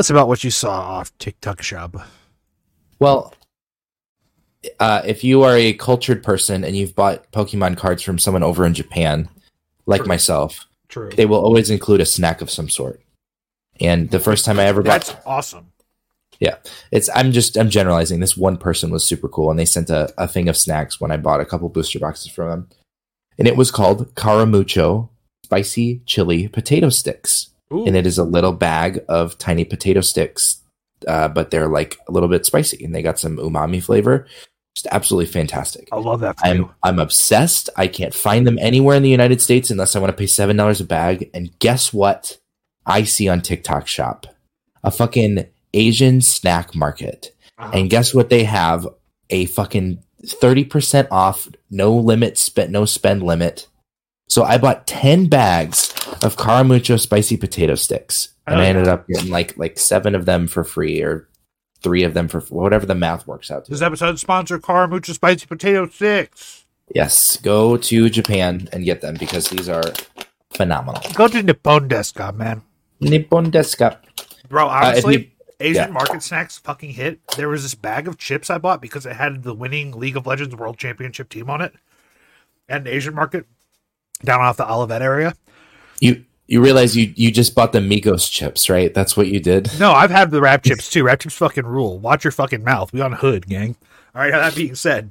us about what you saw off TikTok Shop. Well, uh, if you are a cultured person and you've bought Pokemon cards from someone over in Japan, like True. myself, True. they will always include a snack of some sort. And the first time I ever bought That's awesome. Yeah, it's I'm just I'm generalizing. This one person was super cool, and they sent a, a thing of snacks when I bought a couple booster boxes from them, and it was called Karamucho spicy chili potato sticks, Ooh. and it is a little bag of tiny potato sticks, uh, but they're like a little bit spicy, and they got some umami flavor. Just absolutely fantastic. I love that I'm you. I'm obsessed. I can't find them anywhere in the United States unless I want to pay seven dollars a bag. And guess what? I see on TikTok Shop a fucking Asian snack market, Uh-huh. and guess what? They have a fucking thirty percent off, no limit spent, no spend limit. So I bought ten bags of Karamucho spicy potato sticks, and Oh, I ended up getting like like seven of them for free, or three of them for whatever the math works out to. This episode sponsor Karamucho Spicy Potato Sticks. Yes, go to Japan and get them because these are phenomenal. Go to Nippon Deska, man. Nippon desu. Bro, Uh, honestly, you- Asian yeah. market snacks fucking hit. There was this bag of chips I bought because it had the winning League of Legends World Championship team on it. And Asian market down off the Olivet area. You you realize you you just bought the Migos chips, right? That's what you did. No, I've had the rap chips too. Rap chips fucking rule. Watch your fucking mouth. We on hood, gang. All right. Now That being said,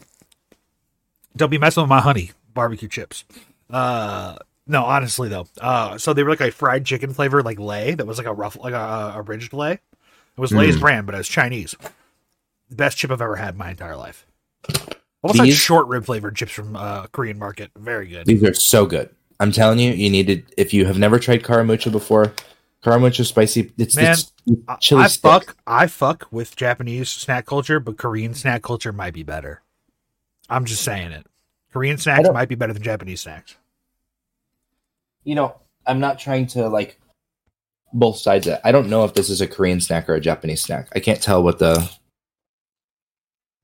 don't be messing with my honey barbecue chips. Uh, no, honestly though. Uh, so they were like a fried chicken flavor, like Lay. That was like a rough, like a, a ridged Lay. It was Lay's Mm. brand, but it was Chinese. The best chip I've ever had in my entire life. Almost like These- short rib flavored chips from uh, Korean market. Very good. These are so good. I'm telling you, you needed if you have never tried Karamucho before, Karamucho spicy. It's Man, I, chili I stick. fuck I fuck with Japanese snack culture, but Korean snack culture might be better. I'm just saying it. Korean snacks might be better than Japanese snacks. You know, I'm not trying to like both sides. Of it. I don't know if this is a Korean snack or a Japanese snack. I can't tell what the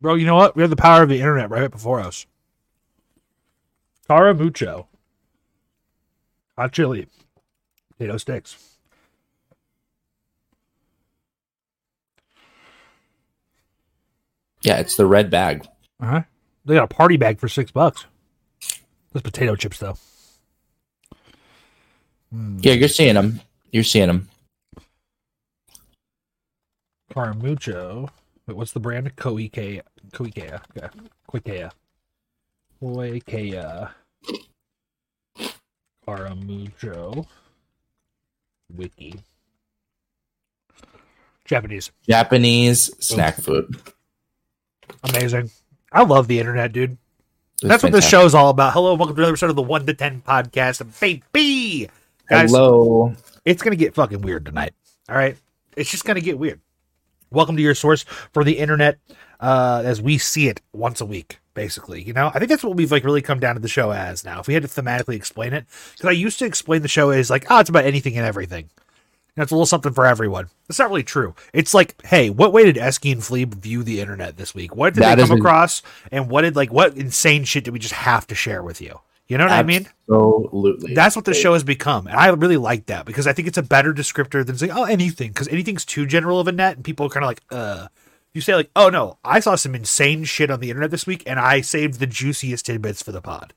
Bro, you know what? We have the power of the internet right before us. Karamucho. Hot chili. Potato sticks. yeah. It's the red bag. Uh-huh. They got a party bag for six bucks. Those potato chips though. Mm. Yeah, you're seeing them. You're seeing them. Karamucho. Wait, what's the brand? Koike. Koikeya. Okay. Koikeya. Koikeya. Karamucho. Wiki. Japanese. Japanese snack food. Amazing. I love the internet, dude. It's That's what this fantastic. show is all about. Hello, welcome to another episode of the 1 to 10 podcast. Baby! Guys, Hello. it's going to get fucking weird tonight. All right? It's just going to get weird. Welcome to your source for the internet uh, as we see it once a week, basically. You know, I think that's what we've like really come down to the show as now. If we had to thematically explain it, because I used to explain the show as like, oh, it's about anything and everything. And it's a little something for everyone. That's not really true. It's like, hey, what way did Eski and Flea view the internet this week? What did That they come across? And what did like what insane shit did we just have to share with you? You know what I mean? Absolutely. That's what the show has become. And I really like that because I think it's a better descriptor than saying, oh, anything. Because anything's too general of a net and people are kind of like, uh. You say, like, oh no, I saw some insane shit on the internet this week and I saved the juiciest tidbits for the pod.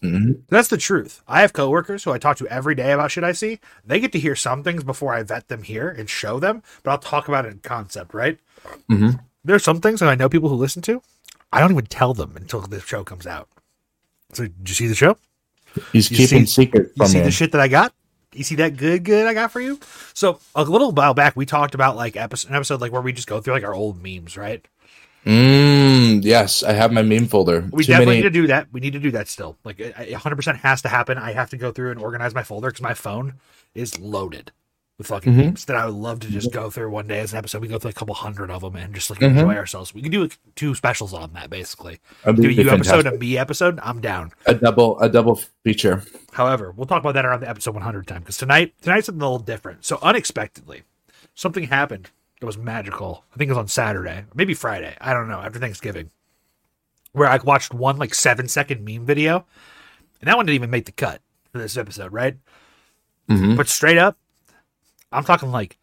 Mhm. That's the truth. I have coworkers who I talk to every day about shit I see. They get to hear some things before I vet them here and show them, but I'll talk about it in concept, right? Mhm. There's some things that I know people who listen to. I don't even tell them until the show comes out. So, did you see the show? He's You keeping see- secret You see me. the shit that I got? You see that good, good I got for you? So a little while back, we talked about like episode, an episode like where we just go through like our old memes, right? Mm, yes, I have my meme folder. We Too definitely many- need to do that. We need to do that still. Like it- it 100% has to happen. I have to go through and organize my folder because my phone is loaded with fucking Mhm. memes that I would love to just go through one day as an episode. We go through a couple hundred of them and just like Mhm. enjoy ourselves. We can do like, two specials on that basically. That'd Do a you episode, a me episode. I'm down. a double a double feature. However, we'll talk about that around the episode 100 time because tonight tonight's something a little different. So unexpectedly, something happened that was magical. I think it was on Saturday, maybe Friday. I don't know after Thanksgiving, where I watched one like seven second meme video, and that one didn't even make the cut for this episode, right? Mm-hmm. But straight up, I'm talking like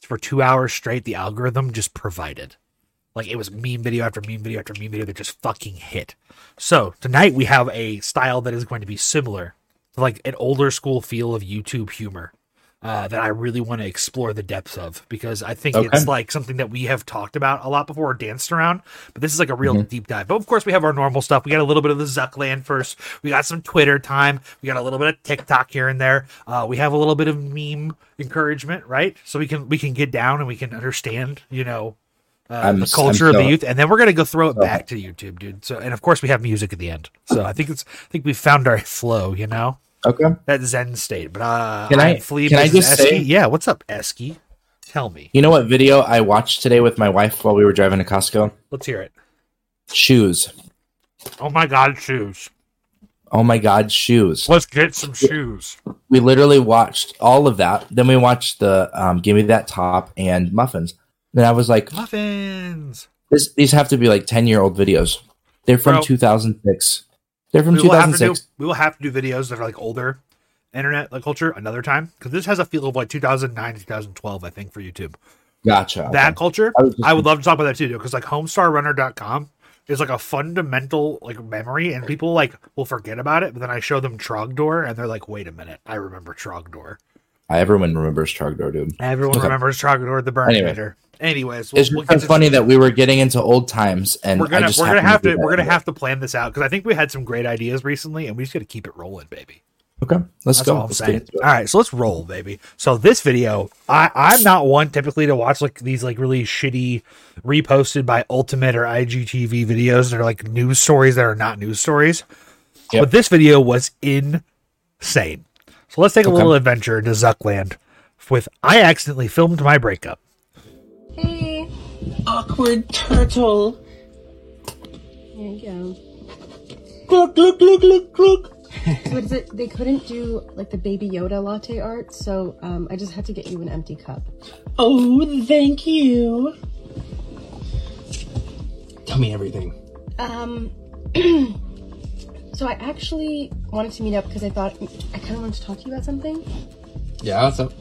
for two hours straight, the algorithm just provided. Like it was meme video after meme video after meme video that just fucking hit. So tonight we have a style that is going to be similar to like an older school feel of YouTube humor uh, that I really want to explore the depths of because I think Okay. it's like something that we have talked about a lot before or danced around, but this is like a real deep dive. But of course, we have our normal stuff. We got a little bit of the Zuckland first. We got some Twitter time. We got a little bit of TikTok here and there. Uh, we have a little bit of meme encouragement, right? So we can we can get down and we can understand, you know, uh, the culture I'm of the youth, and then we're gonna go throw it so- back to YouTube, dude. So, and of course, we have music at the end. So I think it's I think we found our flow, you know Okay. that Zen state. But uh, Can I- can I just Eski. say- yeah, what's up, Eski? Tell me. You know what video I watched today with my wife while we were driving to Costco? Let's hear it. Shoes. Oh my God, shoes! Oh my god, shoes. Let's get some shoes. We literally watched all of that. Then we watched the um, Give Me That Top and Muffins. Then I was like, Muffins. this, these have to be like 10 year old videos. They're from Bro. 2006. They're from We will have to do. We will have to do videos that are like older internet like culture another time because this has a feel of like 2009 2012 i think for youtube Gotcha. that Okay. culture I just- i would love to talk about that too because like homestarrunner.com is like a fundamental like memory and people like will forget about it but then i show them trogdor and they're like wait a minute i remember trogdor Everyone remembers Trogdor, dude. everyone Okay. remembers trogdor the burn Anyway. Invader. Anyways we'll, It's we'll so to- funny that we were getting into old times, and we're gonna I just we're gonna have to do we're gonna have to plan this out because i think we had some great ideas recently and we just got to keep it rolling baby Okay, let's That's go. all Let's. All right, so let's roll, baby. So this video, I I'm not one typically to watch like these like really shitty reposted by Ultimate or IGTV videos that are like news stories that are not news stories. Yep. But this video was insane. So let's take a Okay. little adventure to Zuckland with I accidentally filmed my breakup. Hey, Awkward turtle. there you go. Look, look, look, look, look. What is it? They couldn't do like the Baby Yoda latte art, so um, I just had to get you an empty cup. Oh, thank you. Tell me everything. Um, so I actually wanted to meet up because I thought I kind of wanted to talk to you about something. Yeah, what's up?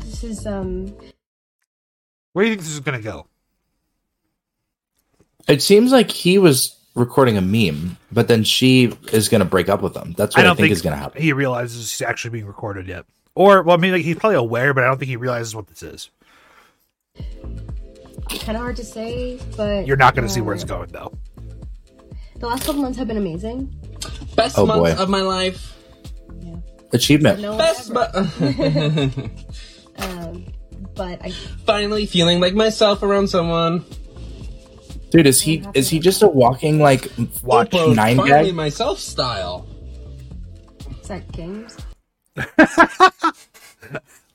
This is um, Where do you think this is gonna go? It seems like he was recording a meme, but then she is going to break up with him. That's what I, think, is going to happen. he realizes he's actually being recorded yet. Or well, I mean, like he's probably aware, but I don't think he realizes what this is. kind of hard to say, but You're not gonna see where uh, it's going though. The last couple months have been amazing. Best Oh, month boy. of my life. Yeah, Achievement. no Best ever. month. Um, but I Finally feeling like myself around someone. Dude, is he is he just a walking like watch Oprah, nine finally guy? myself style. is that games.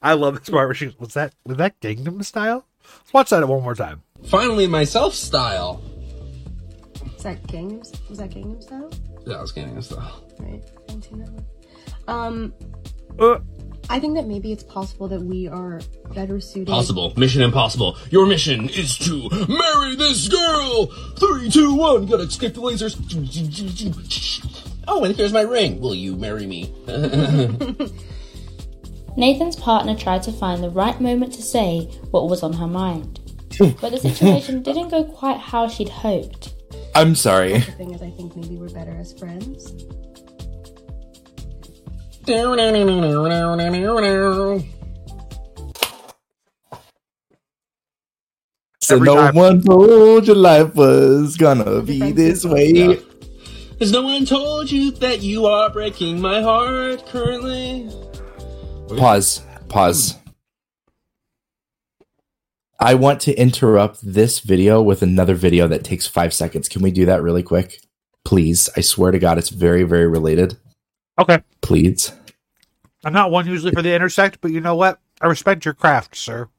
I love this part where she was that was that Gangnam style? Let's watch that one more time. Finally myself style. Is that games? Was that Gangnam style? That was getting style. Right. I haven't seen that one. Um, Uh, I think that maybe it's possible that we are better suited. Possible. Mission impossible. Your mission is to marry this girl. Three, two, one. Gotta escape the lasers. Oh, and here's my ring. Will you marry me? Nathan's partner tried to find the right moment to say what was on her mind. But the situation didn't go quite how she'd hoped. I'm sorry. The thing is, I think maybe we're better as friends. So Every no time. one told you life was gonna be this way. Has no one told you that you are breaking my heart currently? Pause. Pause. I want to interrupt this video with another video that takes five seconds. Can we do that really quick? Please. I swear to God, it's very, very related. Okay, Pleads. I'm not one usually for the intersect, but you know what? I respect your craft, sir.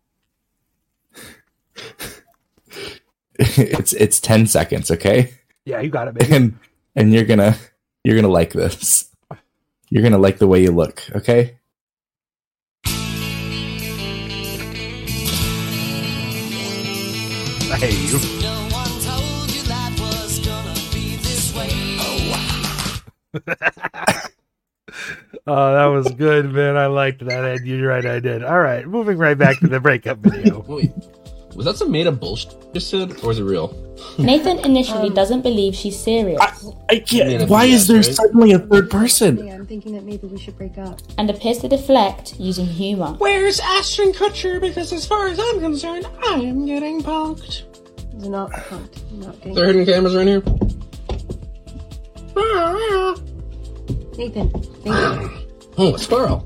it's it's 10 seconds, okay? Yeah, you got it, baby. And and you're gonna you're gonna like this. You're gonna like the way you look, okay? I hate you. No Oh, that was good, man. I liked that. And you're right, I did. All right, moving right back to the breakup video. Wait, was that some made up bullshit you said, or is it real? Nathan initially doesn't believe she's serious I Yeah, can't. Why is there right? suddenly a third person? Yeah, I'm thinking that maybe we should break up. and appears to deflect using humour. Where's Ashton Kutcher? Because as far as I'm concerned, I am getting punked. It's not punked. Not getting. They're hidden cameras right here. Ah, Nathan, Nathan. Oh, a squirrel.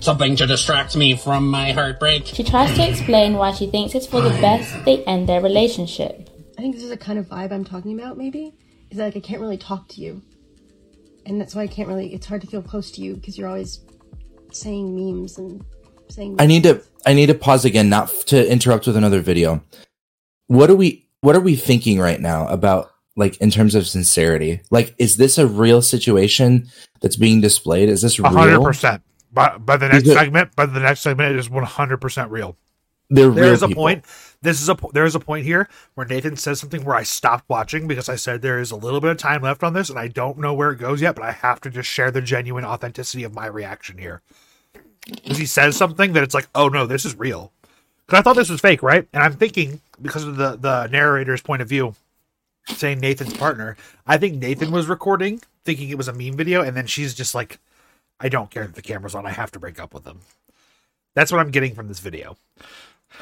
Something to distract me from my heartbreak. She tries to explain why she thinks it's for the best they end their relationship. I think this is the kind of vibe I'm talking about, maybe. Is that like I can't really talk to you. And that's why I can't really it's hard to feel close to you because you're always saying memes and saying I need to. I need to pause again, not f- to interrupt with another video. What are we? What are we thinking right now about? Like in terms of sincerity, like is this a real situation that's being displayed? Is this A hundred real? percent. By by the next Is it- segment, by the next segment, it is one hundred percent real. They're There real is a people. point. This is a po- there is a point here where Nathan says something where I stopped watching because I said there is a little bit of time left on this and I don't know where it goes yet, but I have to just share the genuine authenticity of my reaction here. Because he says something that it's like, oh no, this is real. Because I thought this was fake, right? And I'm thinking because of the the narrator's point of view, saying Nathan's partner, I think Nathan was recording, thinking it was a meme video, and then she's just like, I don't care that the camera's on. I have to break up with him. That's what I'm getting from this video.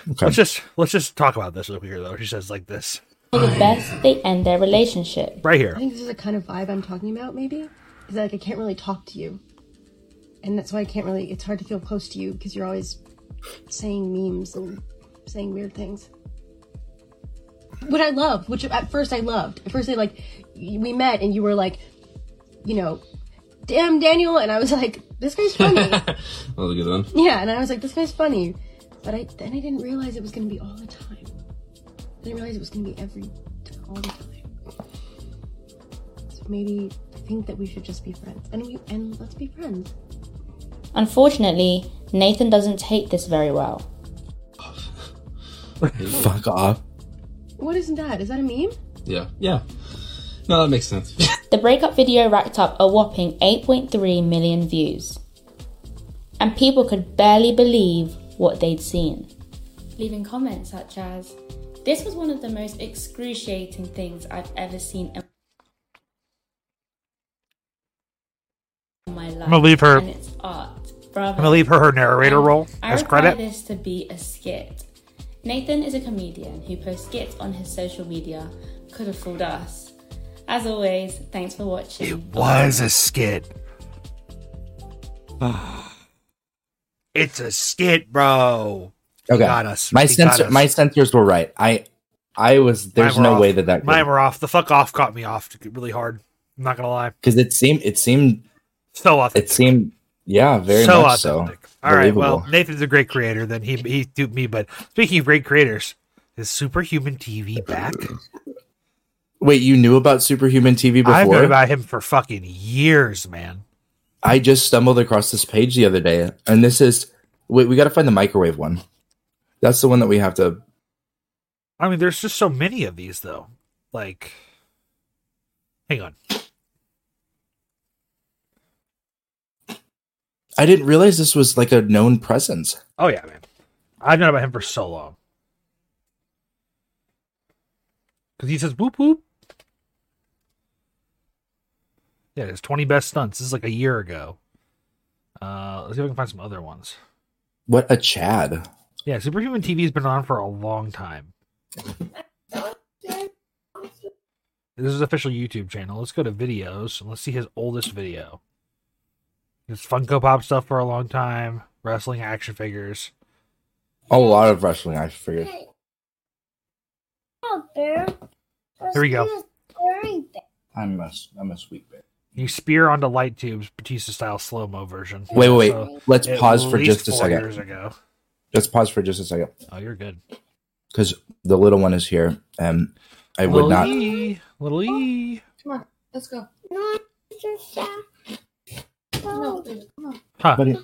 Okay. Let's just let's just talk about this over here though. She says like this For the best they end their relationship. right here. I think this is a kind of vibe I'm talking about, maybe. Is that like I can't really talk to you. And that's why I can't really it's hard to feel close to you because you're always saying memes and saying weird things. What I love, which at first I loved. At first I like we met and you were like, you know, damn Daniel and I was like, this guy's funny. That was a good one. Yeah, and I was like, this guy's funny. But I then I didn't realize it was gonna be all the time. I didn't realize it was gonna be every all the time. So maybe I think that we should just be friends. And we and let's be friends. Unfortunately, Nathan doesn't take this very well. Fuck off. What is that? Is that a meme? Yeah, yeah. No, that makes sense. The breakup video racked up a whopping 8.3 million views. And people could barely believe what they'd seen. Leaving comments such as, This was one of the most excruciating things I've ever seen in my life. I'm gonna leave her- And it's art. Bravo. I'm gonna leave her her narrator And role I as require credit. this to be a skit. Nathan is a comedian who posts skits on his social media. Could have fooled us. As always, thanks for watching. It was a skit. it's a skit, bro. Okay. got us. My He got sensor, us. my sensors were right. I, I was. There's no off. way that that Mine were off. The fuck off caught me off really hard. I'm not gonna lie. because it seemed it seemed So off. it seemed yeah very so much so. authentic. All right. Well, Nathan's a great creator. Then he he duped me. But speaking of great creators, is Superhuman TV back? Wait, you knew about Superhuman TV before? I've known about him for fucking years, man. I just stumbled across this page the other day, and this is wait. We got to find the microwave one. That's the one that we have to. I mean, there's just so many of these, though. Like, hang on. I didn't realize this was like a known presence. Oh yeah, man. I've known about him for so long. Because he says whoop whoop. Yeah, his 20 best stunts. This is like a year ago. Uh, let's see if I can find some other ones. What a Chad! Yeah, Superhuman TV has been on for a long time. This is official YouTube channel. Let's go to videos and let's see his oldest video. His Funko Pop stuff for a long time, wrestling action figures. A lot of wrestling, I figured. Oh, here we go. I'm a I'm a sweet bit. You spear onto light tubes, Batista style slow mo version. Wait, wait, wait. So, Let's pause for just a second. Years ago. Let's pause for just a second Oh, you're good. because the little one is here, and I would not. E, little E. Come on, let's go. Huh. But it,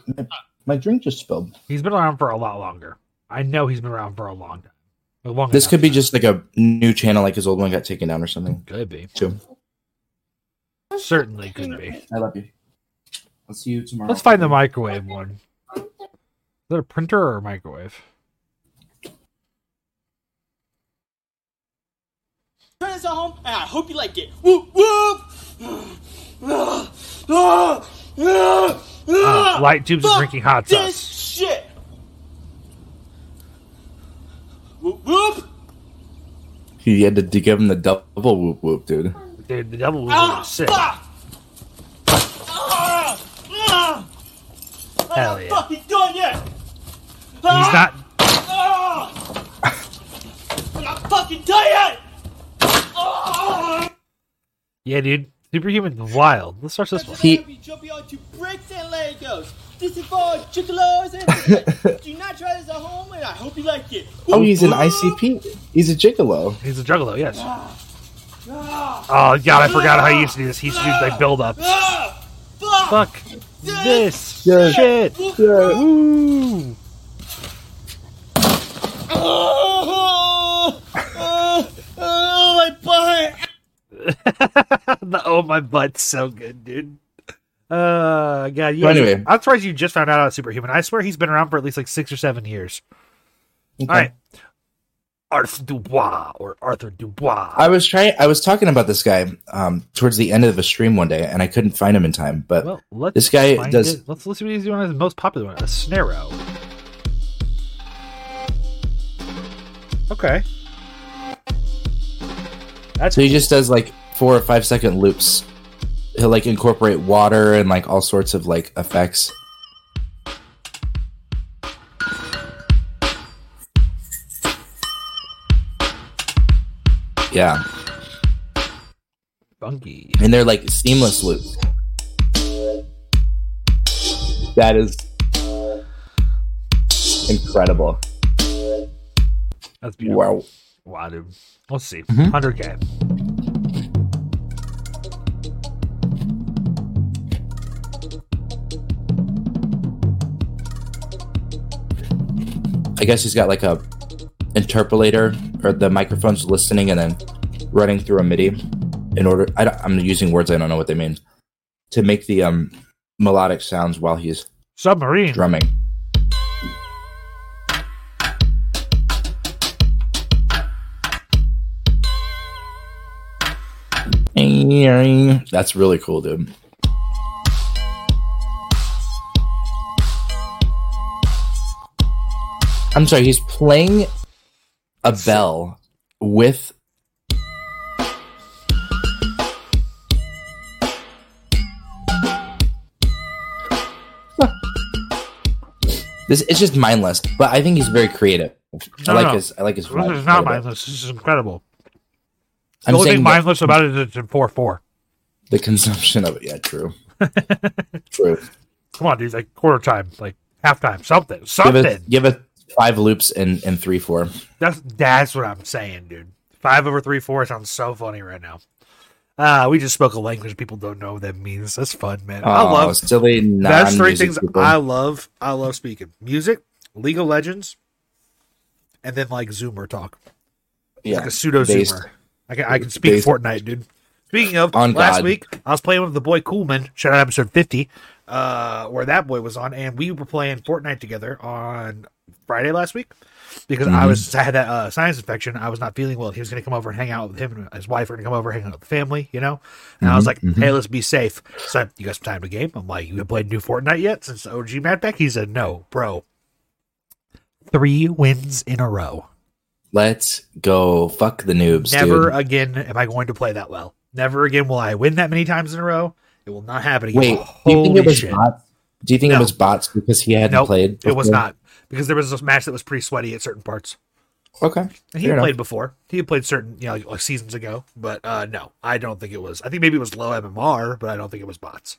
my drink just spilled. He's been around for a lot longer. I know he's been around for a long time. A long This could be time. just like a new channel, like his old one got taken down or something. could be. Too. Certainly could be. I love you. I'll see you tomorrow. Let's find the microwave one. Is that a printer or a microwave? Turn this at home, and ah, I hope you like it. Whoop whoop. Ah, ah. Ah. light tubes and Fuck drinking hot this sauce. shit. Whoop whoop. He had to give him the double whoop whoop, dude. Dude, the devil whoop Ah, sick. fuck. Ah. I'm Hell not yeah. fucking done yet. He's Ah, not. ah. I'm not fucking done yet. Ah. Yeah, dude. Superhuman's wild. Let's start this one. He- be jumping onto bricks and Legos. This is for gigolos and Do not try this at home, and I hope you like it. Oh, he's an ICP. He's a gigolo. He's a juggalo, yes. Oh, God, I forgot how he used to do this. He used to do like build ups. Ah, fuck. Fuck this Yeah. shit. Woo. Oh, oh, oh, my butt. The oh my butt's so good, dude. Uh, God, yeah. Well, anyway. I'm surprised you just found out about Superhuman. I swear he's been around for at least like six or seven years. All right, Arthur Dubois or Arthur Dubois. I was trying. I was talking about this guy um, towards the end of a stream one day, and I couldn't find him in time. But well, this guy does- it. Let's let's see what he's doing his most popular one, a snarrow. Okay. That's so he just does like four or five second loops. He'll like incorporate water and like all sorts of like effects. Yeah, funky. and they're like seamless loops. That is incredible. That's beautiful. Wow. Wow, dude. Let's see. Mhm. 100K. Guess he's got like a interpolator or the microphone's listening and then running through a MIDI in order. I don't, I'm using words I don't know what they mean to make the um melodic sounds while he's Submarine. drumming. That's really cool, dude. I'm sorry, he's playing a bell with this it's just mindless, but I think he's very creative. No, I like no. his I like his This is not quite a bit. mindless. This is incredible. The I'm only saying thing mindless about it is it's in 4 4. the consumption of it, yeah, true. true. Come on, dude. Like quarter time, like halftime, something. Give Something. it give it five loops in, in three four. That's that's what I'm saying, dude. Five over three four sounds so funny right now. Uh, we just spoke a language people don't know what that means. That's fun, man. I Oh, love silly that's three things people. I love. I love speaking music, League of Legends, and then like Zoomer talk, yeah, like a pseudo Zoomer. I can I can speak based- Fortnite, dude. Speaking of On last God. week, I was playing with the boy Coolman. Shout out episode fifty, uh, where that boy was on, and we were playing Fortnite together on Friday last week because I Mhm. was I had that uh, sinus infection. I was not feeling well. He was going to come over and hang out with him and his wife were going to come over, and hang out with the family, you know. And I was Mhm, like, mhm. "Hey, let's be safe." So you got some time to game? I'm like, "You have played new Fortnite yet since OG Mad Pack?" He said, "No, bro. Three wins in a row. Let's go. Fuck the noobs, Never dude. again am I going to play that well. Never again will I win that many times in a row. It will not happen again. Wait, do you think it was shit. bots? Do you think No. it was bots because he hadn't Nope, played? It was not because there was this match that was pretty sweaty at certain parts. Okay, And he fair had enough. played before. He had played certain, you know, like, seasons ago. But uh no, I don't think it was. I think maybe it was low MMR, but I don't think it was bots.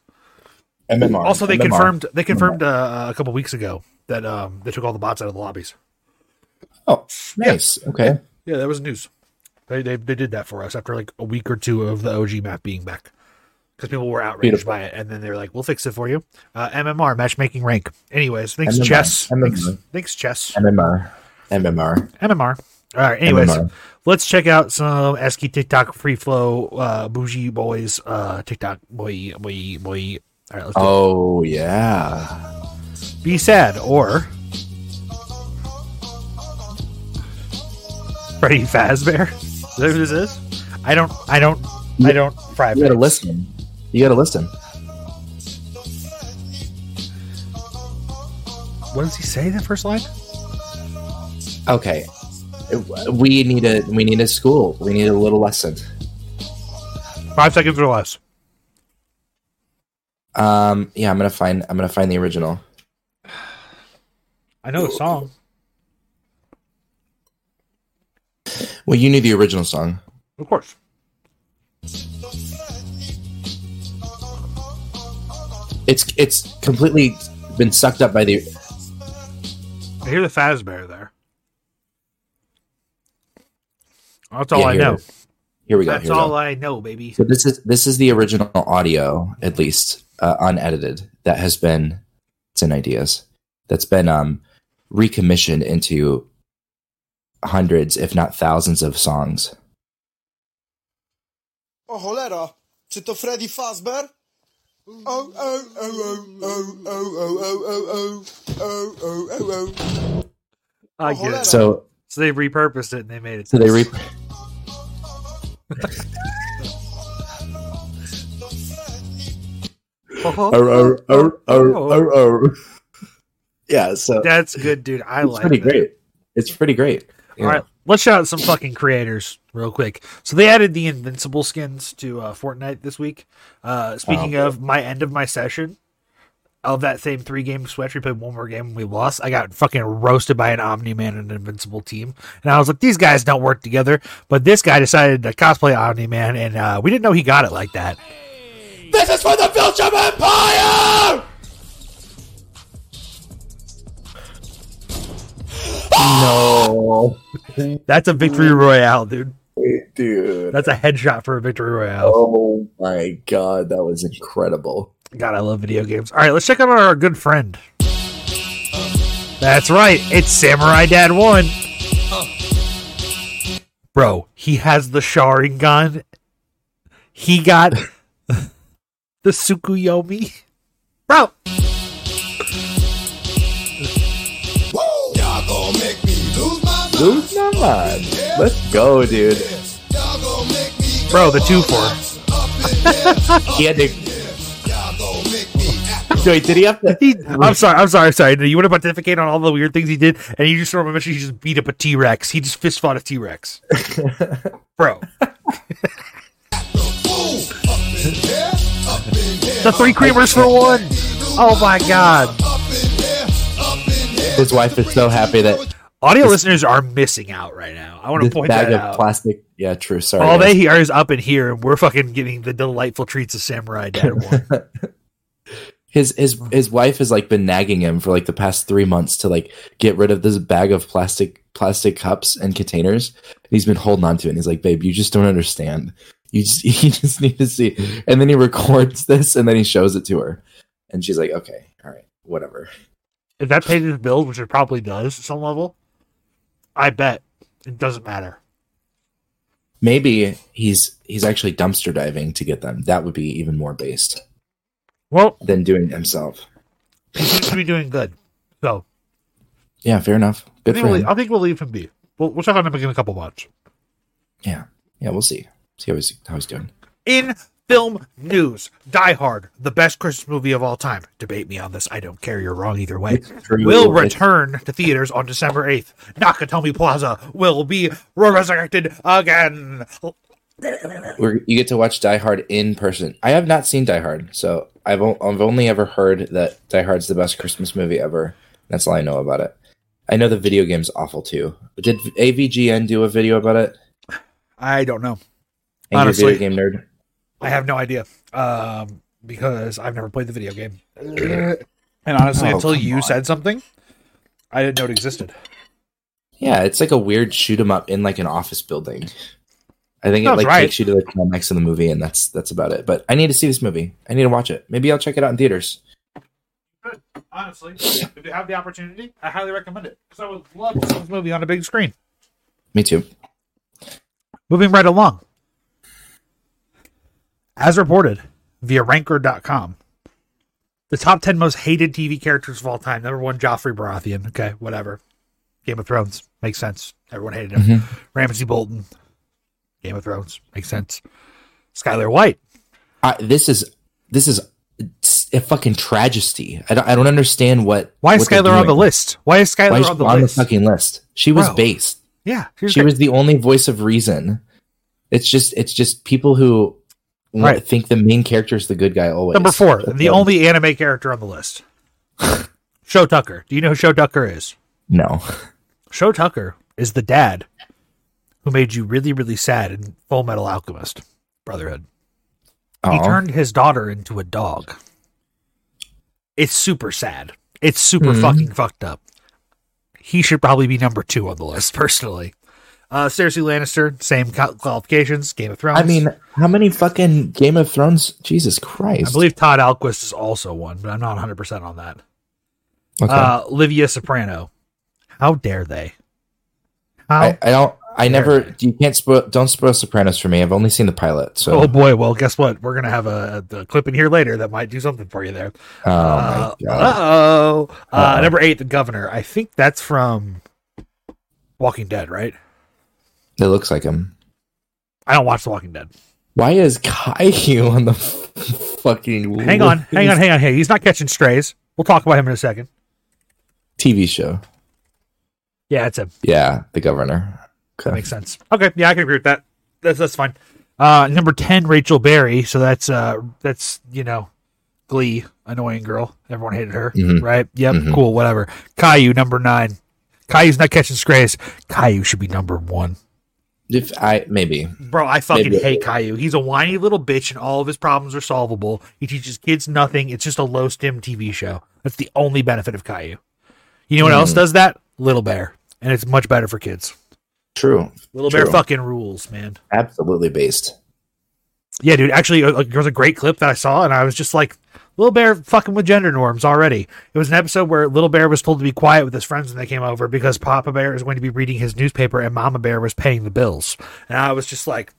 MMR. Also, they MMR. confirmed they confirmed uh, a couple weeks ago that um they took all the bots out of the lobbies. Oh, nice. Okay. Yeah, that was news. They they they did that for us after like a week or two of the OG map being back because people were outraged Beautiful. by it, and then they were like, "We'll fix it for you." Uh, MMR matchmaking rank. Anyways, thanks MMR, chess. MMR. Thanks, thanks chess. MMR. MMR. MMR. All right. Anyways, MMR. let's check out some Eski TikTok free flow uh, bougie boys uh, TikTok boy boy boy. All right, let's do Oh yeah. Be sad or Freddy Fazbear. Is that who this is? I don't. I don't. I don't. Fry You gotta listen. You gotta listen. What does he say? The first line. Okay. We need a we need a school. We need a little lesson. Five seconds or less. Um yeah, I'm gonna find I'm gonna find the original. I know the song. Well, you knew the original song. Of course. It's it's completely been sucked up by the I hear the Fazbear there. That's all Yeah, I here know. Here we go. That's here we go. all I know, baby. So this is this is the original audio, at least uh, unedited, that has been it's in ideas that's been um recommissioned into hundreds, if not thousands, of songs. O cholera, czy to Freddy Fazbear? O, o, o, o, o, o, o, o, o, o, o, o, o. I Oh, oh, oh, oh, oh, oh, oh, oh, oh, oh, oh, oh. I get it. So So they repurposed it and they made it. so they re- Oh, oh, oh, oh, oh, oh, oh. yeah. So That's good, dude. I it's like pretty that. great. It's pretty great. All right, let's shout out some fucking creators real quick. So they added the Invincible skins to uh, Fortnite this week. Uh, speaking Oh, of my end of my session of that same three game switch, we played one more game and we lost. I got fucking roasted by an Omni Man and an Invincible team, and I was like, these guys don't work together. But this guy decided to cosplay Omni Man, and uh, we didn't know he got it like that. This is for the Viltrum Empire. No, That's a victory royale, dude. dude. That's a headshot for a victory royale. Oh my god, that was incredible. God, I love video games. All right, let's check out our good friend. That's right, it's Samurai Dad 1. Bro, he has the Sharingan. He got the Tsukuyomi. Bro, mind. Lose my mind. Let's go, dude. Y'all gonna make me bro, the 2 4. He had to. Y'all gonna make me act. Wait, did he have to? He, I'm sorry, I'm sorry, I'm sorry. You want to pontificate on all the weird things he did, and you just remember he just beat up a T Rex. He just fist fought a T Rex. Bro, the three creamers for one. Oh my god. His wife is so happy that Audio listeners are missing out right now. I want to this point bag that of out. plastic. Yeah, true. Sorry. All they guys. hear is up in here, and we're fucking getting the delightful treats of Samurai Dad his his his wife has like been nagging him for like the past three months to like get rid of this bag of plastic plastic cups and containers. And he's been holding on to it. And he's like, "Babe, you just don't understand. You just you just need to see." And then he records this and then he shows it to her, and she's like, "Okay, all right, whatever." if that pays his bills, which it probably does at some level, I bet it doesn't matter. Maybe he's he's actually dumpster diving to get them. That would be even more based Well, than doing it himself. he seems to be doing good. So Yeah, fair enough. I Good think, for we'll. I think we'll leave him be. We'll, we'll check on him again in a couple months. Yeah, yeah, we'll see. See how he's how he's doing. In film news, Die Hard, the best Christmas movie of all time. Debate me on this. I don't care. You're wrong either way. Will return to theaters on December 8th. Nakatomi Plaza will be resurrected again. We're, you get to watch Die Hard in person. I have not seen Die Hard, so I've o- I've only ever heard that Die Hard's the best Christmas movie ever. That's all I know about it. I know the video game's awful too. Did AVGN do a video about it? I don't know. Angry Honestly. video game nerd. I have no idea um, because I've never played the video game. And honestly, Oh, until you on. said something, I didn't know it existed. Yeah, it's like a weird shoot 'em up in like an office building. I think it like right. takes you to the climax of the movie, and that's that's about it. But I need to see this movie. I need to watch it. Maybe I'll check it out in theaters. Honestly, if you have the opportunity, I highly recommend it because I would love to see this movie on a big screen. Me too. Moving right along. As reported via ranker.com, The top 10 most hated TV characters of all time. Number one, Joffrey Baratheon. Okay, whatever. Game of Thrones. Makes sense. Everyone hated him. Mm-hmm. Ramsay Bolton. Game of Thrones. Makes sense. Skyler White. I, this is this is a fucking tragedy. I don't I don't understand what. Why is what Skyler on the list? Why is Skyler Why is on the on list? the fucking list? She was Bro. based. yeah, she was, She was the only voice of reason. It's just it's just people who Right. think the main character is the good guy always. number four. That's The only anime character on the list. Shou Tucker. Do you know who Shou Tucker is? no. Shou Tucker is the dad who made you really, really sad in Full Metal Alchemist Brotherhood. He turned his daughter into a dog. It's super sad. It's super Mhm. fucking fucked up. He should probably be number two on the list, personally. Uh, Cersei Lannister, same qualifications. Game of Thrones. I mean, how many fucking Game of Thrones? Jesus Christ! I believe Todd Alquist is also one, but I'm not 100 percent on that. Okay. Uh, Livia Soprano. How dare they? How? I, I don't. I never. Fair. You can't spoil. Don't spoil Sopranos for me. I've only seen the pilot. So. oh boy! Well, guess what? We're gonna have a, a clip in here later that might do something for you there. Oh Uh my god. oh. Uh, number eight, the governor. I think that's from Walking Dead, right? It looks like him. I don't watch The Walking Dead. Why is Caillou on the fucking? Hang on, hang on, hang on. Hey, he's not catching strays. We'll talk about him in a second. TV show. Yeah, it's him. Yeah, the governor. That Okay. makes sense. Okay, yeah, I can agree with that. That's that's fine. Uh, number ten, Rachel Berry. So that's uh, that's you know, Glee, annoying girl. Everyone hated her, Mhm. right? Yep, Mhm. cool, whatever. Caillou, number nine. Caillou's not catching strays. Caillou should be number one. If I maybe Bro, I fucking Maybe. hate Caillou. He's a whiny little bitch, and all of his problems are solvable. He teaches kids nothing. It's just a low stim TV show. That's the only benefit of Caillou. You know what Hmm. else does that? Little Bear, and it's much better for kids. true. Little Bear fucking rules, man. Absolutely based. Yeah, dude. Actually, uh, there was a great clip that I saw, and I was just like, Little Bear fucking with gender norms already. It was an episode where Little Bear was told to be quiet with his friends when they came over because Papa Bear is going to be reading his newspaper and Mama Bear was paying the bills. And I was just like,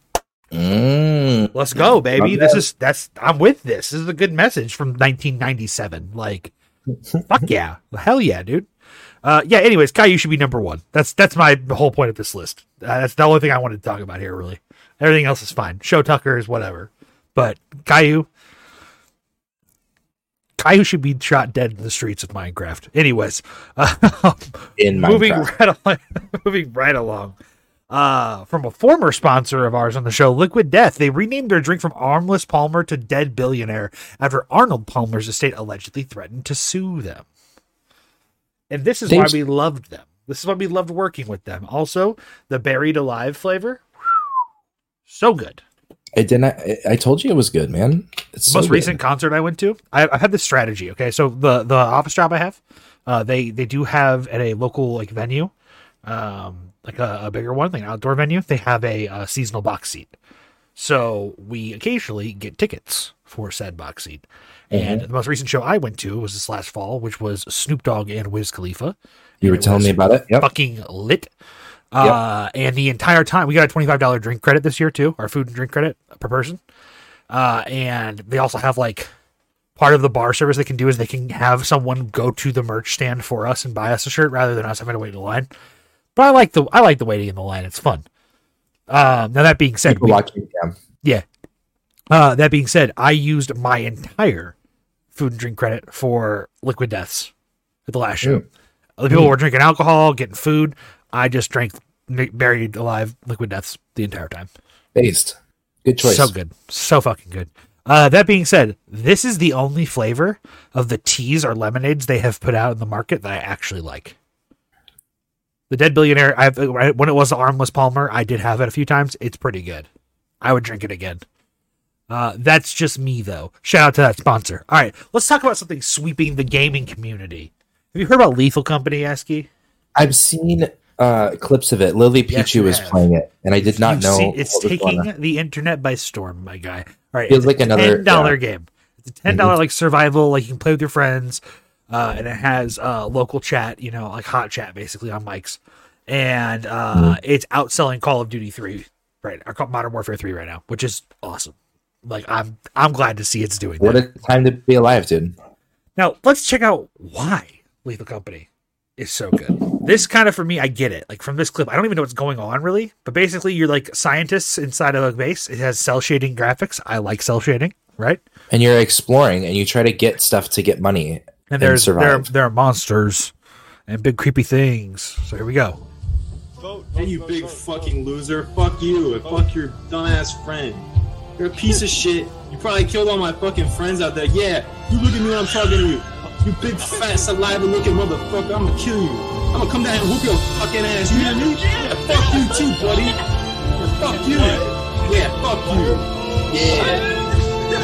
Mm. let's go, baby. This is, that's, I'm with this. This is a good message from 1997. Like, fuck yeah. Hell yeah, dude. Uh, yeah, anyways, Caillou should be number one. That's, that's my whole point of this list. Uh, that's the only thing I wanted to talk about here, really. Everything else is fine. Shou Tucker is whatever. But Caillou, Caillou should be shot dead in the streets of Minecraft. Anyways, uh, In moving Minecraft. right along, moving right along. Uh, from a former sponsor of ours on the show, Liquid Death, they renamed their drink from Armless Palmer to Dead Billionaire after Arnold Palmer's estate allegedly threatened to sue them. And this is They- why we loved them. This is why we loved working with them. Also, the buried alive flavor, so good. I didn't. I, I told you it was good, man. It's the so most good. recent concert I went to, I, I've had this strategy. Okay, so the the office job I have, uh, they they do have at a local like venue, um, like a, a bigger one, like an outdoor venue. They have a, uh seasonal box seat, so we occasionally get tickets for said box seat. And the most recent show I went to was this last fall, which was Snoop Dogg and Wiz Khalifa. You were telling me about it. Yep. Fucking lit. Uh, and the entire time we got a twenty-five dollar drink credit this year too, our food and drink credit per person. Uh, and they also have like part of the bar service they can do is they can have someone go to the merch stand for us and buy us a shirt rather than us having to wait in the line. But I like the I like the waiting in the line. It's fun. Um, now that being said, we-. Yeah. Uh, that being said, I used my entire food and drink credit for Liquid Deaths at the last show. Mm. Other people were drinking alcohol, getting food. I just drank buried alive Liquid Deaths the entire time. Based. Good choice. So good. So fucking good. Uh, that being said, this is the only flavor of the teas or lemonades they have put out in the market that I actually like. The Dead Billionaire, I've, when it was the Armless Palmer, I did have it a few times. It's pretty good. I would drink it again. Uh, that's just me, though. Shout out to that sponsor. All right, let's talk about something sweeping the gaming community. Have you heard about Lethal Company, Eski? I've seen uh, clips of it. Lily Yes, Pichu was playing it, and I did not You've know. seen- it's what was going taking the internet by storm, my guy. All right, Feels like another- ten dollar yeah. game. It's a ten dollars like survival, like you can play with your friends, uh, and it has uh, local chat, you know, like hot chat basically on mics, and uh, Mm-hmm. it's outselling Call of Duty three, right? Or Modern Warfare three right now, which is awesome. Like I'm, I'm glad to see it's doing What that. a time to be alive, dude. Now let's check out why Lethal Company is so good. This kind of for me, I get it. Like from this clip, I don't even know what's going on really, but basically you're like scientists inside of a base. It has cell shading graphics. I like cell shading, right? And you're exploring and you try to get stuff to get money And there's there survive. there are monsters and big creepy things. So here we go. Vote, Hey, you big fucking loser. Fuck you and fuck your dumbass friend. You're a piece of shit. You probably killed all my fucking friends out there. Yeah, you look at me when I'm talking to you. You big fat saliva looking motherfucker. I'm gonna kill you. I'm gonna come down and whoop your fucking ass. You hear me? Yeah, fuck you too, buddy. Yeah, fuck you. Yeah, fuck you. Yeah.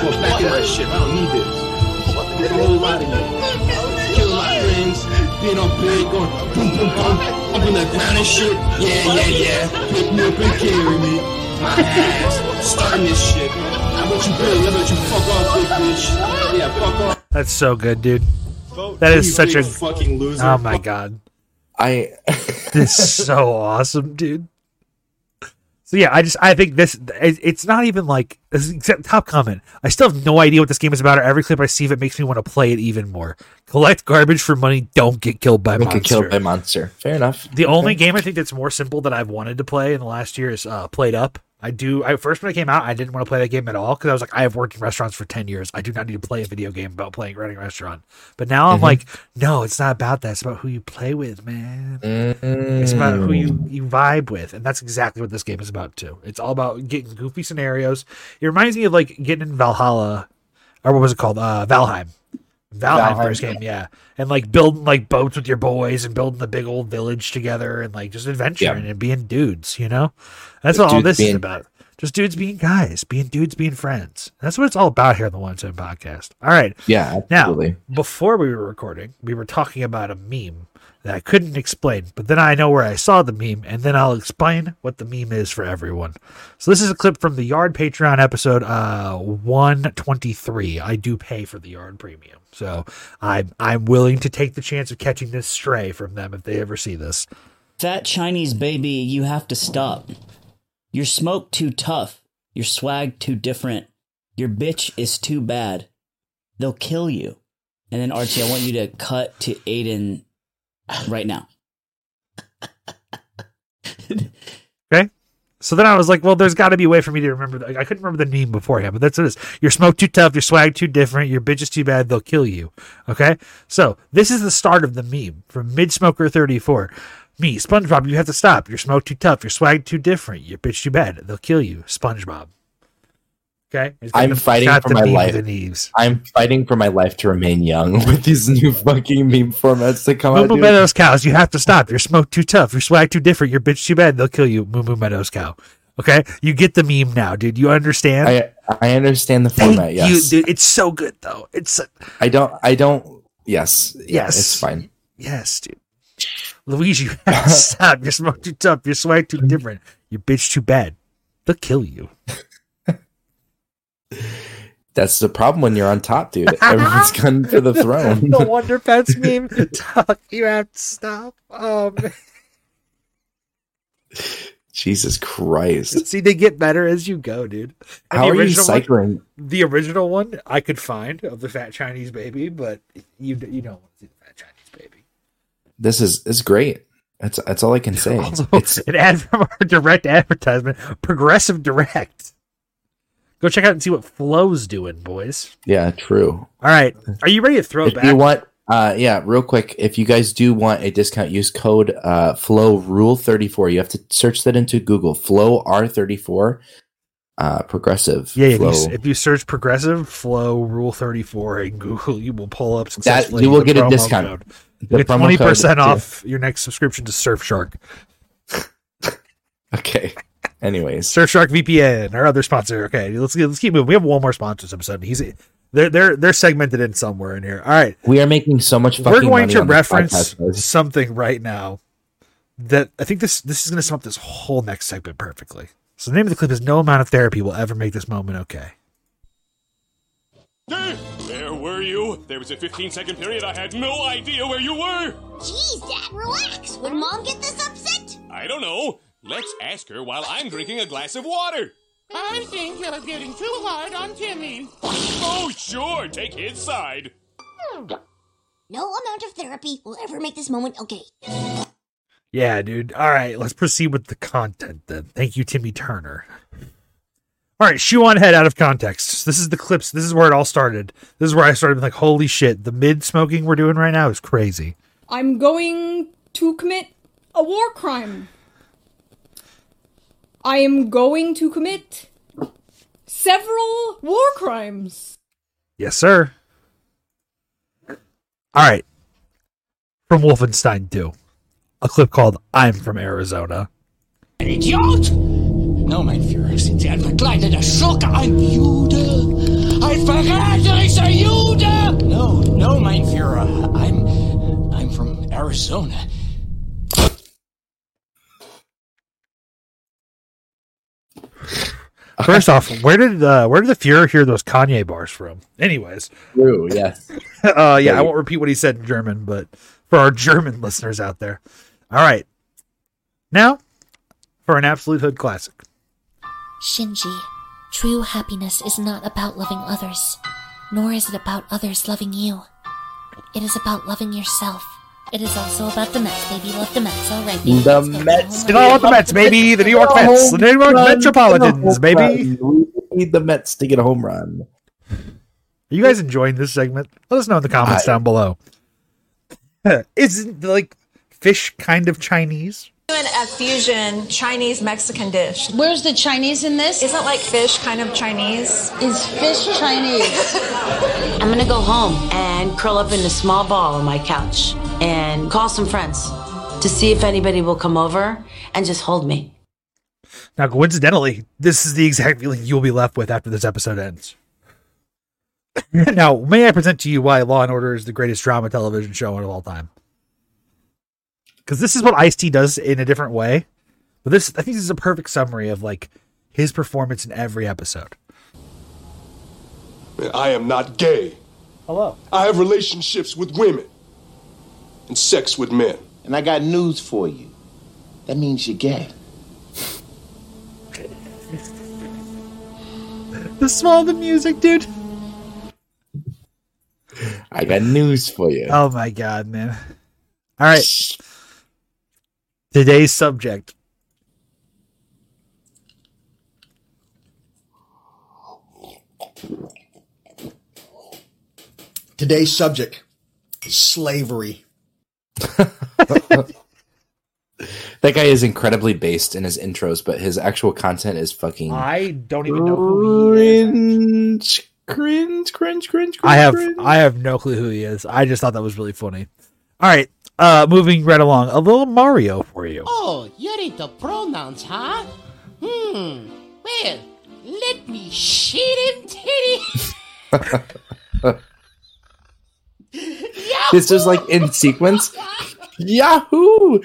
Well, back in my shit. I don't need this. There's a whole lot of you. Killing my friends, being all big, going boom, boom, boom, up in the ground and shit. Yeah, yeah, yeah. Pick me up and carry me. My ass. Starting this shit. I bet you Billy. I bet you fuck off, big bitch. Yeah, fuck off. That's so good, dude. That is such a fucking loser. Oh my god. I This is so awesome, dude. So yeah, I just I think this it's not even like except top comment. I still have no idea what this game is about. Or every clip I see of it makes me want to play it even more. Collect garbage for money. Don't get killed by don't monster. get killed by monster. Fair enough. The only game I think that's more simple that I've wanted to play in the last year is uh, PlateUp. I do. I first when it came out, I didn't want to play that game at all because I was like, I have worked in restaurants for ten years. I do not need to play a video game about playing running a restaurant. But now I'm Mhm. like, no, it's not about that. It's about who you play with, man. It's about who you, Mm. you vibe with, and that's exactly what this game is about too. It's all about getting goofy scenarios. It reminds me of like getting in Valhalla, or what was it called? Uh, Valheim. Valheim, Valheim, first game, yeah, and like building like boats with your boys and building the big old village together and like just adventuring and being dudes. You know, that's what all this is about. Just dudes being guys, being dudes, being friends. That's what it's all about here on the One to Ten Podcast. All right, Yeah, absolutely. now, before we were recording, we were talking about a meme that I couldn't explain, but then I know where I saw the meme, and then I'll explain what the meme is for everyone. So this is a clip from the Yard Patreon episode uh 123. I do pay for the Yard Premium. So I'm I'm willing to take the chance of catching this stray from them if they ever see this. Fat Chinese baby, you have to stop. Your smoke too tough. Your swag too different. Your bitch is too bad. They'll kill you. And then Archie, I want you to cut to Aiden right now. Okay. So then I was like, well, there's got to be a way for me to remember. I couldn't remember the name beforehand, but that's what it is. Your smoke too tough, your swag too different, your bitch is too bad, they'll kill you. Okay. So this is the start of the meme from Mid Smoker 34. Me, SpongeBob, you have to stop. Your smoke too tough, your swag too different, your bitch too bad, they'll kill you. SpongeBob. Okay. I'm fighting for my life. I'm fighting for my life to remain young with these new fucking meme formats that come Moo out. Moo. Meadows cows, you have to stop. Your smoke too tough, your swag too different, your bitch too bad, they'll kill you. Moo Moo Meadows cow. Okay, you get the meme now, dude. You understand? I I understand the Thank format. Yes, you, dude. It's so good though. It's I don't. I don't. Yes. Yes. It's fine. yes, dude. Luigi, you have to stop. Your smoke too tough. Your swag too different. Your bitch too bad. They'll kill you. That's the problem when you're on top, dude. Everyone's gunning for the throne. no wonder Pets meme. Doc, you have to stop. Oh man. Jesus Christ. See, they get better as you go, dude. And How the are you original one- the original one I could find of the fat Chinese baby, but you you don't want to see the fat Chinese baby. This is it's great. That's that's all I can say. Also, It's an ad from our direct advertisement, Progressive Direct. Go check out and see what Flo's doing, boys. yeah, true. All right, are you ready to throw If back? you want, uh, yeah, real quick, if you guys do want a discount, use code uh, Flo Rule thirty four. You have to search that into Google. Flo R thirty four. Uh, progressive. yeah, if you, if you search Progressive Flo Rule thirty four in Google, you will pull up that you will get a discount. code. You get twenty percent yeah. off your next subscription to Surfshark. Okay. Anyways, Surfshark VPN, our other sponsor. Okay, let's let's keep moving. We have one more sponsor this episode. He's they're they're they're segmented in somewhere in here. All right, we are making so much. we're going to reference something right now that I think this this is going to sum up this whole next segment perfectly. So the name of the clip is "No amount of therapy will ever make this moment okay." Eh, where were you? There was a 15 second period I had no idea where you were. Jeez, Dad, relax. Would Mom get this upset? I don't know. Let's ask her while I'm drinking a glass of water. I think you're getting too hard on Timmy. Oh, sure, take his side. Hmm. No amount of therapy will ever make this moment okay. Yeah, dude. All right, let's proceed with the content then. Thank you, Timmy Turner. All right, shoe on head out of context. This is the clips. This is where it all started. This is where I started being like, holy shit, the mid smoking we're doing right now is crazy. I'm going to commit a war crime. I am going to commit several war crimes. Yes, sir. All right. From Wolfenstein 2, a clip called I'm from Arizona. Idiot! No, mein Führer, sind Sie ein verkleideter Schurke, ein Jude! Ein verräterischer Jude! No, no, mein Führer, I'm, I'm from Arizona. First off, where did uh, where did the Fuhrer hear those Kanye bars from? Anyways, True, yes. uh, yeah, I won't repeat what he said in German, but for our German listeners out there, all right. Now, for an absolute hood classic. Shinji, true happiness is not about loving others, nor is it about others loving you. It is about loving yourself. It is also about the Mets, baby. Love the Mets, all right. baby. The Let's go. Mets. You know what the Mets, baby? The New York Mets, the New York Metropolitans, baby. We need the Mets to get a home run. Are you guys enjoying this segment? Let us know in the comments I- down below. Isn't like fish kind of Chinese? Doing a fusion Chinese Mexican dish. Where's the Chinese in this? Isn't like fish kind of Chinese? Is fish Chinese? I'm gonna go home and curl up in a small ball on my couch and call some friends to see if anybody will come over and just hold me. Now, coincidentally, this is the exact feeling you'll be left with after this episode ends. now, may I present to you why Law and Order is the greatest drama television show of all time? Because this is what Ice T does in a different way. But this, I think, this is a perfect summary of like his performance in every episode. I am not gay. Hello. I have relationships with women and sex with men. And I got news for you. That means you're gay. The small the music, dude. I got news for you. Oh my god, man. All right. Today's subject. Today's subject slavery. That guy is incredibly based in his intros, but his actual content is fucking I don't even know who he is. cringe, cringe, cringe, cringe. I have cringe. I have no clue who he is. I just thought that was really funny. All right, uh moving right along. A little Mario for you. Oh, you're into pronouns, huh? Hmm. Well, let me shit him titty. This is like in sequence. Yahoo!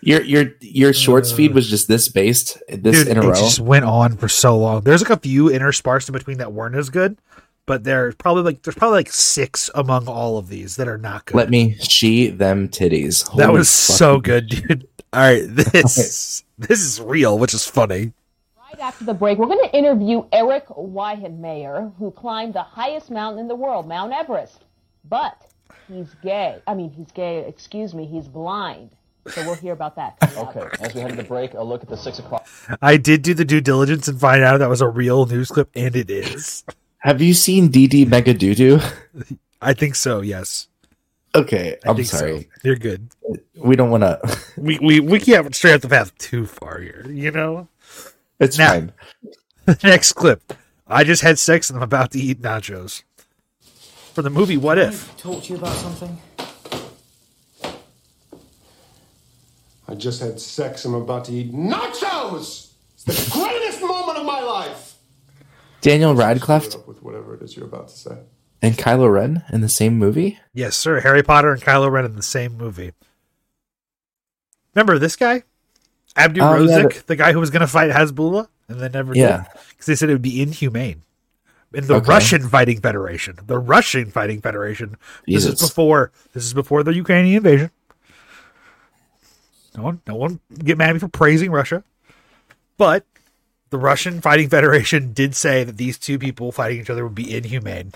Your your your shorts feed was just this based this Dude, in a it row. just went on for so long. There's like a few interspersed in between that weren't as good, but there's probably like there's probably like six among all of these that are not good. Let me she them titties. that was so good, dude. All right, this this is real, which is funny. Right after the break, we're going to interview Eric Weihenmayer, who climbed the highest mountain in the world, Mount Everest. But he's gay. I mean, he's gay, excuse me, he's blind. So we'll hear about that. Okay, as we head to the break, a look at the six o'clock. I did do the due diligence and find out that was a real news clip, and it is. Have you seen DD Mega Doodoo? I think so. Yes. Okay, I I'm think so. sorry. You're good. We don't want to. We we we can't stray off the path too far here. You know. It's Now- fine. Next clip. I just had sex and I'm about to eat nachos. For the movie What If? Talk to you about something. I just had sex. And I'm about to eat nachos. It's the greatest moment of my life. Daniel Radcliffe up with whatever it is you're about to say. and Kylo Ren in the same movie. Yes, sir. Harry Potter and Kylo Ren in the same movie. Remember this guy? Abdu oh, yeah, Rozik, the- the guy who was going to fight Hasbullah and then never Yeah. did. Because they said it would be inhumane. In the Okay. Russian Fighting Federation. The Russian Fighting Federation. This is before this is before the Ukrainian invasion. No one no one get mad at me for praising Russia. But the Russian Fighting Federation did say that these two people fighting each other would be inhumane.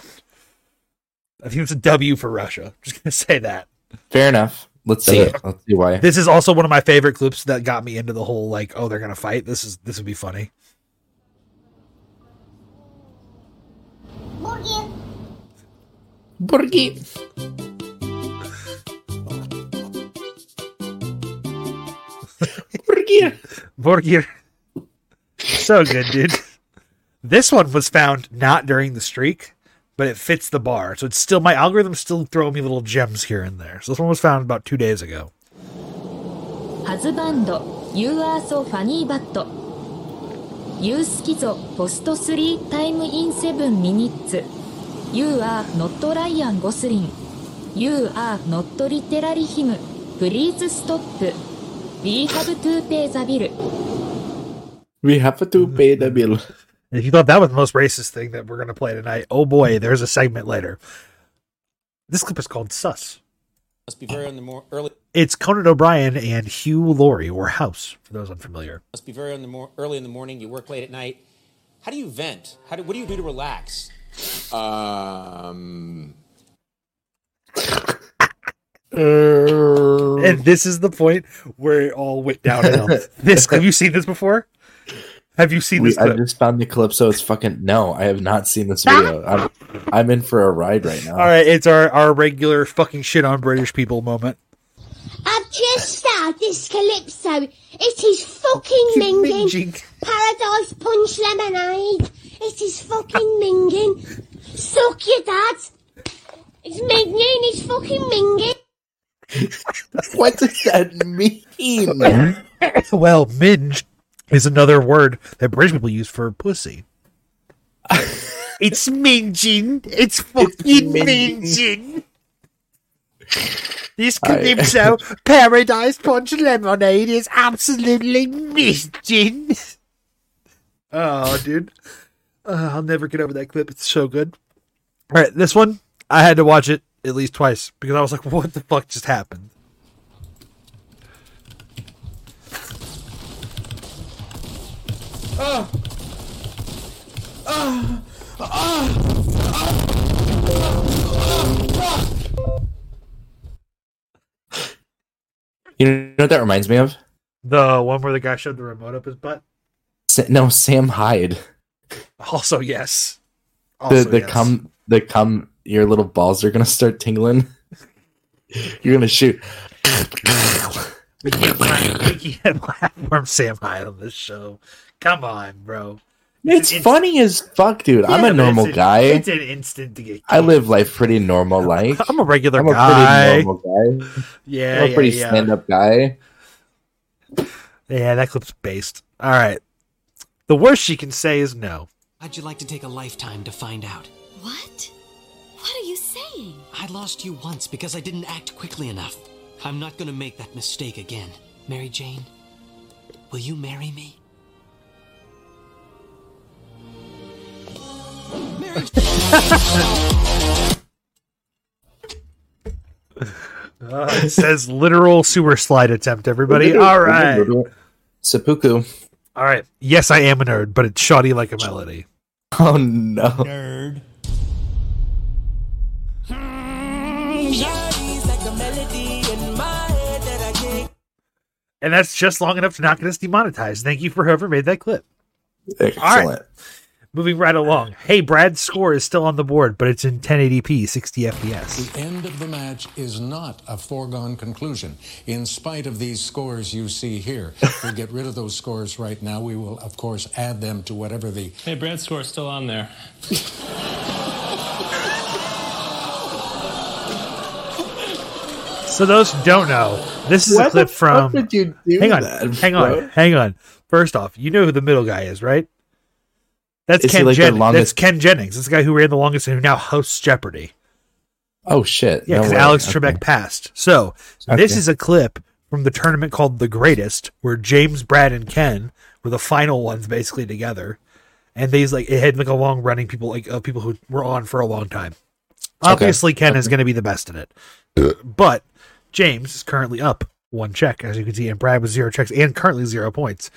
I think it's a W for Russia. Just gonna say that. Fair enough. Let's see it. Let's see why. This is also one of my favorite clips that got me into the whole like, oh, they're gonna fight. This is this would be funny. Burgi. Borgir. Borgir. So good, dude. This one was found not during the streak, but it fits the bar. So it's still my algorithm still throwing me little gems here and there. So this one was found about two days ago. Husband, you are so funny, but you schizo post three time in seven minutes. You are not Ryan Gosling. You are not literary him. Please stop. We have to pay the bill. We have to pay the bill. If you thought that was the most racist thing that we're gonna play tonight, oh boy, there's a segment later. This clip is called Sus. Must be very on the more early. It's Conan O'Brien and Hugh Laurie, or House, for those unfamiliar. Must be very on the more early in the morning. You work late at night. How do you vent? How do, what do you do to relax? Um. And this is the point where it all went downhill. this have you seen this before? Have you seen We, this I just found the clip, so it's fucking no. I have not seen this video. I'm, I'm in for a ride right now. All right, it's our, our regular fucking shit on British people moment. I've just started this calypso. It is fucking minging. Paradise Punch Lemonade. It is fucking minging. Suck your dad. It's minging. It's fucking minging. what does that mean? well, minge is another word that British people use for pussy. it's minging. It's fucking minging. This I- calypso paradise punch lemonade is absolutely minging. Oh, dude. Uh, I'll never get over that clip. It's so good. All right, this one, I had to watch it at least twice because I was like, what the fuck just happened? Ah. Ah. Ah. You know what that reminds me of? The one where the guy shoved the remote up his butt? No, Sam Hyde. Also, yes. The Also, the yes. cum the cum your little balls are gonna start tingling. You're gonna shoot. We can't platform Sam Hyde on this show. Come on, bro. It's funny as fuck, dude. I'm a normal it's an- guy. It's an instant to get. Killed. I live life pretty normal life. I'm a regular I'm a guy. pretty normal guy. Yeah, I'm a pretty yeah, yeah. stand up guy. Yeah, that clip's based. All right. The worst she can say is no. How'd you like to take a lifetime to find out? What? What are you saying? I lost you once because I didn't act quickly enough. I'm not gonna make that mistake again. Mary Jane, will you marry me? Uh, it says literal sewer slide attempt, everybody. All right. Seppuku. All right. Yes, I am a nerd, but it's shoddy like a melody. Oh no. Nerd. And that's just long enough to not get us demonetized. Thank you for whoever made that clip. Excellent. All right. Moving right along. Hey, Brad's score is still on the board, but it's in 1080p, 60 FPS. The end of the match is not a foregone conclusion. In spite of these scores you see here, we'll get rid of those scores right now. We will, of course, add them to whatever the Hey, Brad's score's still on there. So those who don't know, this is Why a clip the from. fuck you do hang on, that, hang on, hang on. First off, you know who the middle guy is, right? That's Is Ken like Jennings. That's Ken Jennings. That's the guy who ran the longest and who now hosts Jeopardy. Oh shit. Yeah, because way. Alex Okay. Trebek passed. So this is a clip from the tournament called The Greatest, where James, Brad, and Ken were the final ones basically together, and these like it had like a long running people like of people who were on for a long time. Okay. Obviously, Ken is going to be the best in it, but James is currently up one check as you can see, and Brad with zero checks and currently zero points.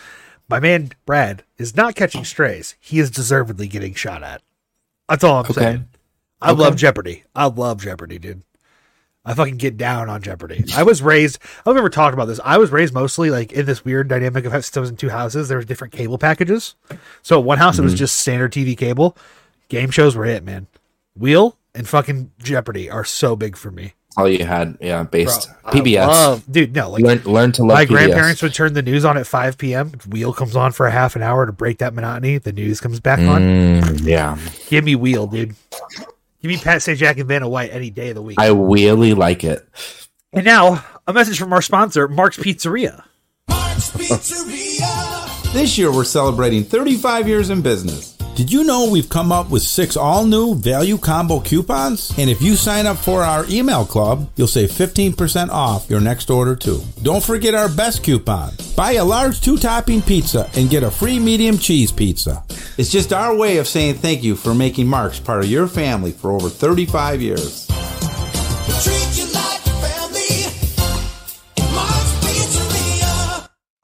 My man Brad is not catching strays; he is deservedly getting shot at. That's all I'm Okay. saying. I Okay. love Jeopardy. I love Jeopardy, dude. I fucking get down on Jeopardy. I was raised. I've never talked about this. I was raised mostly like in this weird dynamic of was in two houses. There was different cable packages. So one house it was Mhm. just standard TV cable. Game shows were it, man. Wheel and fucking Jeopardy are so big for me. All you had, yeah, based Bro, PBS. love- dude, no, like learn, learn to love My PBS. grandparents would turn the news on at 5 p.m. Wheel comes on for a half an hour to break that monotony. The news comes back on. Mm, yeah, Give me Wheel, dude. Give me Pat Sajak and Vanna White any day of the week. I really like it. and now, a message from our sponsor, Mark's Pizzeria. Mark's Pizzeria. This year we're celebrating 35 years in business. Did you know we've come up with six all new value combo coupons? And if you sign up for our email club, you'll save 15% off your next order too. Don't forget our best coupon. Buy a large two topping pizza and get a free medium cheese pizza. It's just our way of saying thank you for making Marks part of your family for over 35 years.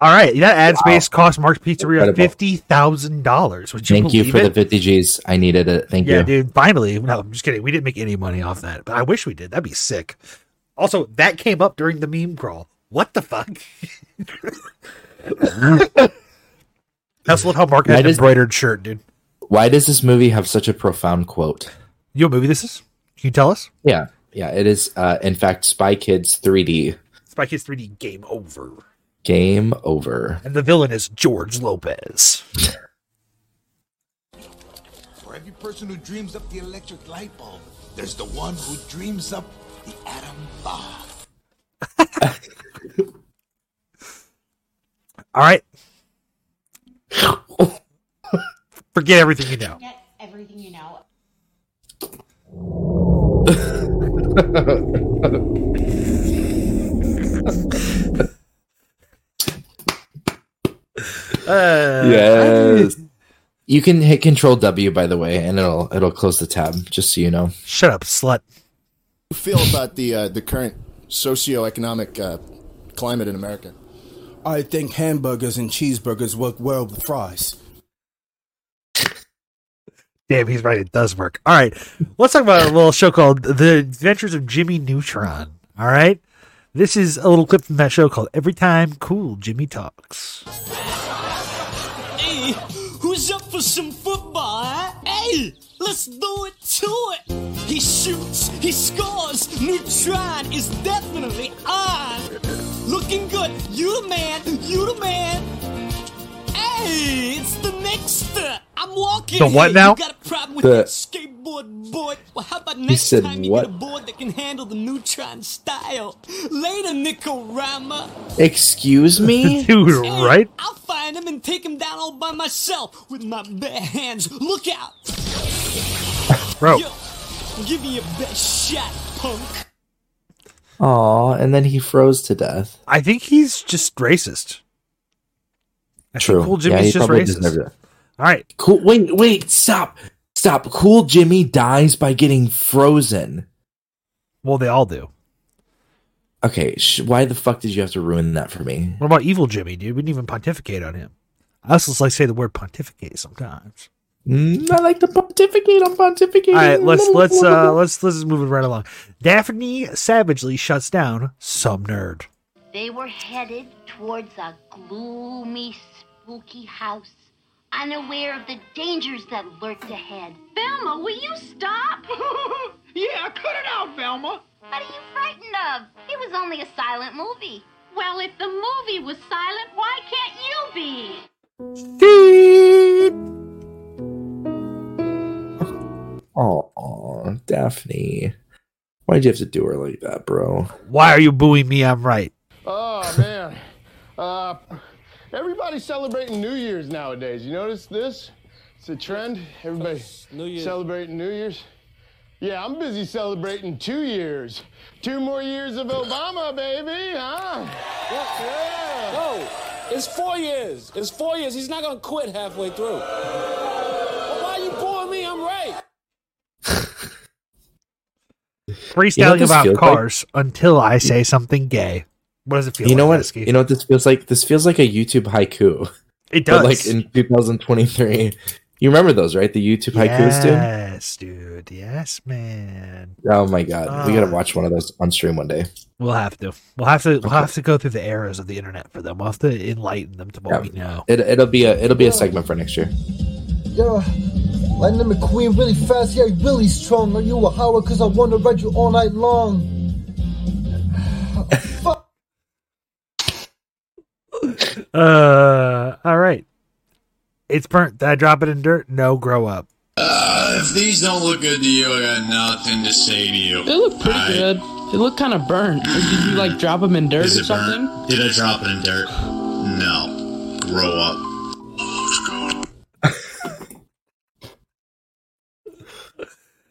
All right, that ad space cost Mark's Pizzeria Incredible. fifty thousand dollars. Would you Thank you for it? the 50 G's. I needed it. Thank yeah, you. dude. Finally, no, I'm just kidding. We didn't make any money off that, but I wish we did. That'd be sick. Also, that came up during the meme crawl. What the fuck? I also love how Mark has Why an does- embroidered shirt, dude. Why does this movie have such a profound quote? You know what movie this is? Can you tell us? Yeah, yeah, it is. Uh, in fact, Spy Kids 3D. Spy Kids 3D Game Over. Game over. And the villain is George Lopez. For every person who dreams up the electric light bulb, there's the one who dreams up the atom bomb. All right. Forget everything you know. Get everything you know. Uh, yes. You can hit Control W, by the way, and it'll it'll close the tab. Just so you know. Shut up, slut. you feel about the uh, the current socioeconomic uh, climate in America? I think hamburgers and cheeseburgers work well with fries. Damn, he's right. It does work. All right. Let's talk about a little show called The Adventures of Jimmy Neutron. All right. This is a little clip from that show called Every Time Cool Jimmy Talks. Who's up for some football? Hey, let's do it to it. He shoots, he scores. Neutron is definitely on. Looking good. You the man, you the man. Hey, it's the Nexter. I'm walking. The what here. now? You got a problem with The- skateboard boy? Well, how about next said time you what? get a board that can handle the Neutron style? Later, Nicorama. Excuse me, dude. Right? I'll find him and take him down all by myself with my bare hands. Look out! Bro. Yo, give me your best shot, punk. Aw, and then he froze to death. I think he's just racist. I True. Cool yeah, Jimmy's he just racist. All right. Cool. Wait, wait, stop, stop. Cool Jimmy dies by getting frozen. Well, they all do. Okay, sh- why the fuck did you have to ruin that for me? What about Evil Jimmy, dude? We didn't even pontificate on him. I also just like to say the word pontificate sometimes. Mm, I like to pontificate. I'm pontificating. All right, let's let's uh let's let's just move it right along. Daphne savagely shuts down some nerd. They were headed towards a gloomy, spooky house, unaware of the dangers that lurked ahead. Velma, will you stop? Yeah, cut it out, Velma. What are you frightened of? It was only a silent movie. Well, if the movie was silent, why can't you be? Oh, Daphne. Why'd you have to do her like that, bro? Why are you booing me? I'm right. Oh man, uh, everybody's celebrating New Year's nowadays. You notice this? It's a trend. Everybody New Year's. celebrating New Year's. Yeah, I'm busy celebrating two years. Two more years of Obama, baby, huh? Yeah. No, it's four years. It's four years. He's not gonna quit halfway through. Well, why are you booing me? I'm right. Freestyling You know about feels cars until I say something gay. What does it feel you know like? what? Husky? You know what this feels like? This feels like a YouTube haiku. It But does. like in 2023. You remember those, right? The YouTube haikus, dude. Yes, dude. Yes, man. Oh my god, we gotta watch one of those on stream one day. We'll have to. We'll have to. We'll have to go through the eras of the internet for them. We'll have to enlighten them to what we know. It, it'll be a it'll be a segment for next year. Yo, Lightning McQueen really fast, yeah, really strong. Are you a Howard? Cause I wanna ride you all night long. Uh, all right. It's burnt. Did I drop it in dirt? No, grow up. Uh, if these don't look good to you, I got nothing to say to you. They look pretty Alright? good. They look kind of burnt. Did you like drop them in dirt Is or it something? burnt? Did I drop it in dirt? No. Grow up.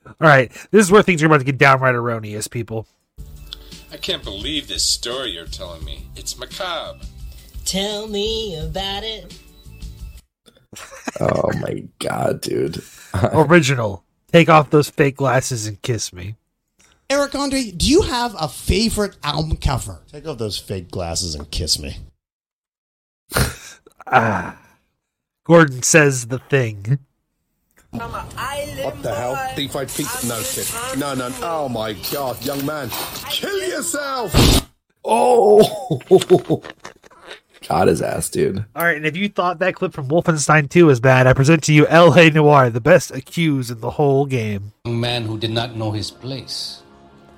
All right. This is where things are about to get downright erroneous, people. I can't believe this story you're telling me. It's macabre. Tell me about it. Oh my god, dude. Original. Take off those fake glasses and kiss me. Eric Andre, do you have a favorite album cover? Take off those fake glasses and kiss me. Ah. Gordon says the thing. What the hell? D5 feet? No shit. No, no. Oh my god, young man. Kill yourself! Oh, got his ass, dude. All right, and if you thought that clip from Wolfenstein 2 was bad, I present to you L.A. Noire, the best accused in the whole game. A man who did not know his place.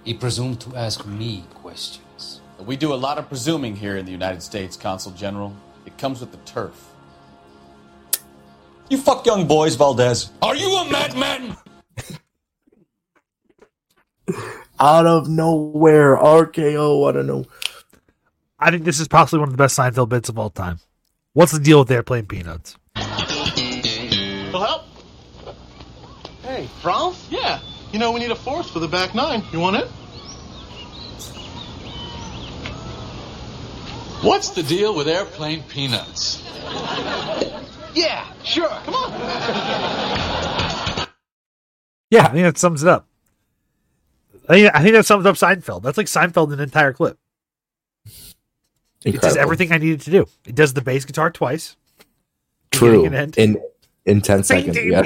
He presumed to ask me questions. We do a lot of presuming here in the United States, Consul General. It comes with the turf. You fuck young boys, Valdez. Are you a madman? Out of nowhere, RKO. I don't know. I think this is possibly one of the best Seinfeld bits of all time. What's the deal with airplane peanuts? Will help? Hey, Franz? Yeah. You know, we need a force for the back nine. You want it? What's the deal with airplane peanuts? Yeah, sure. Come on. Yeah, I think that sums it up. I think, I think that sums up Seinfeld. That's like Seinfeld in an entire clip. It does everything I needed to do. It does the bass guitar twice. True. In in ten seconds. Yeah.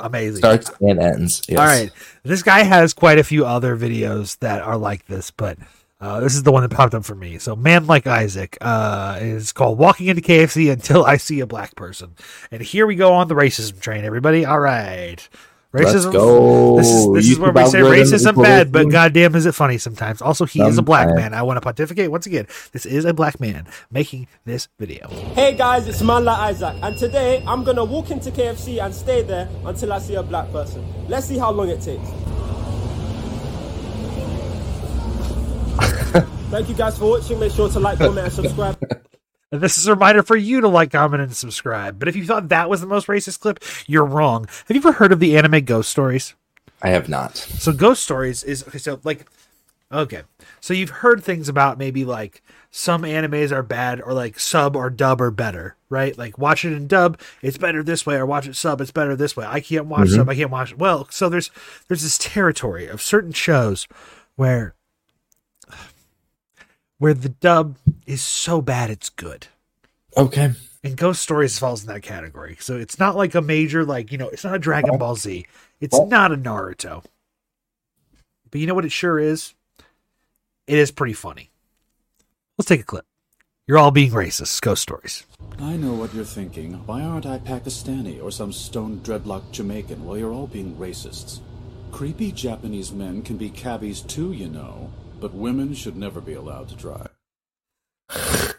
Amazing. Starts and ends. Yes. All right. This guy has quite a few other videos that are like this, but uh, this is the one that popped up for me. So, Man Like Isaac uh, is called Walking into KFC Until I See a Black Person. And here we go on the racism train, everybody. All right. Let's Racism. go. This is, this is where we say racism equal bad, but racism. goddamn is it funny sometimes. Also, he is a black man. I want to pontificate once again. This is a black man making this video. Hey guys, it's Manla Isaac, and today I'm gonna walk into KFC and stay there until I see a black person. Let's see how long it takes. Thank you guys for watching. Make sure to like, comment, and subscribe. And This is a reminder for you to like, comment, and subscribe. But if you thought that was the most racist clip, you're wrong. Have you ever heard of the anime Ghost Stories? I have not. So Ghost Stories is okay, so like okay. So you've heard things about maybe like some animes are bad or like sub or dub are better, right? Like watch it in dub, it's better this way, or watch it sub, it's better this way. I can't watch Mhm. sub, I can't watch Well, so there's there's this territory of certain shows where where the dub is so bad it's good. Okay. And Ghost Stories falls in that category. So it's not like a major, like, you know, it's not a Dragon Ball Z. It's not a Naruto. But you know what it sure is? It is pretty funny. Let's take a clip. You're all being racist. Ghost Stories. I know what you're thinking. Why aren't I Pakistani or some stone dreadlock Jamaican? Well, you're all being racists. Creepy Japanese men can be cabbies too, you know, but women should never be allowed to drive.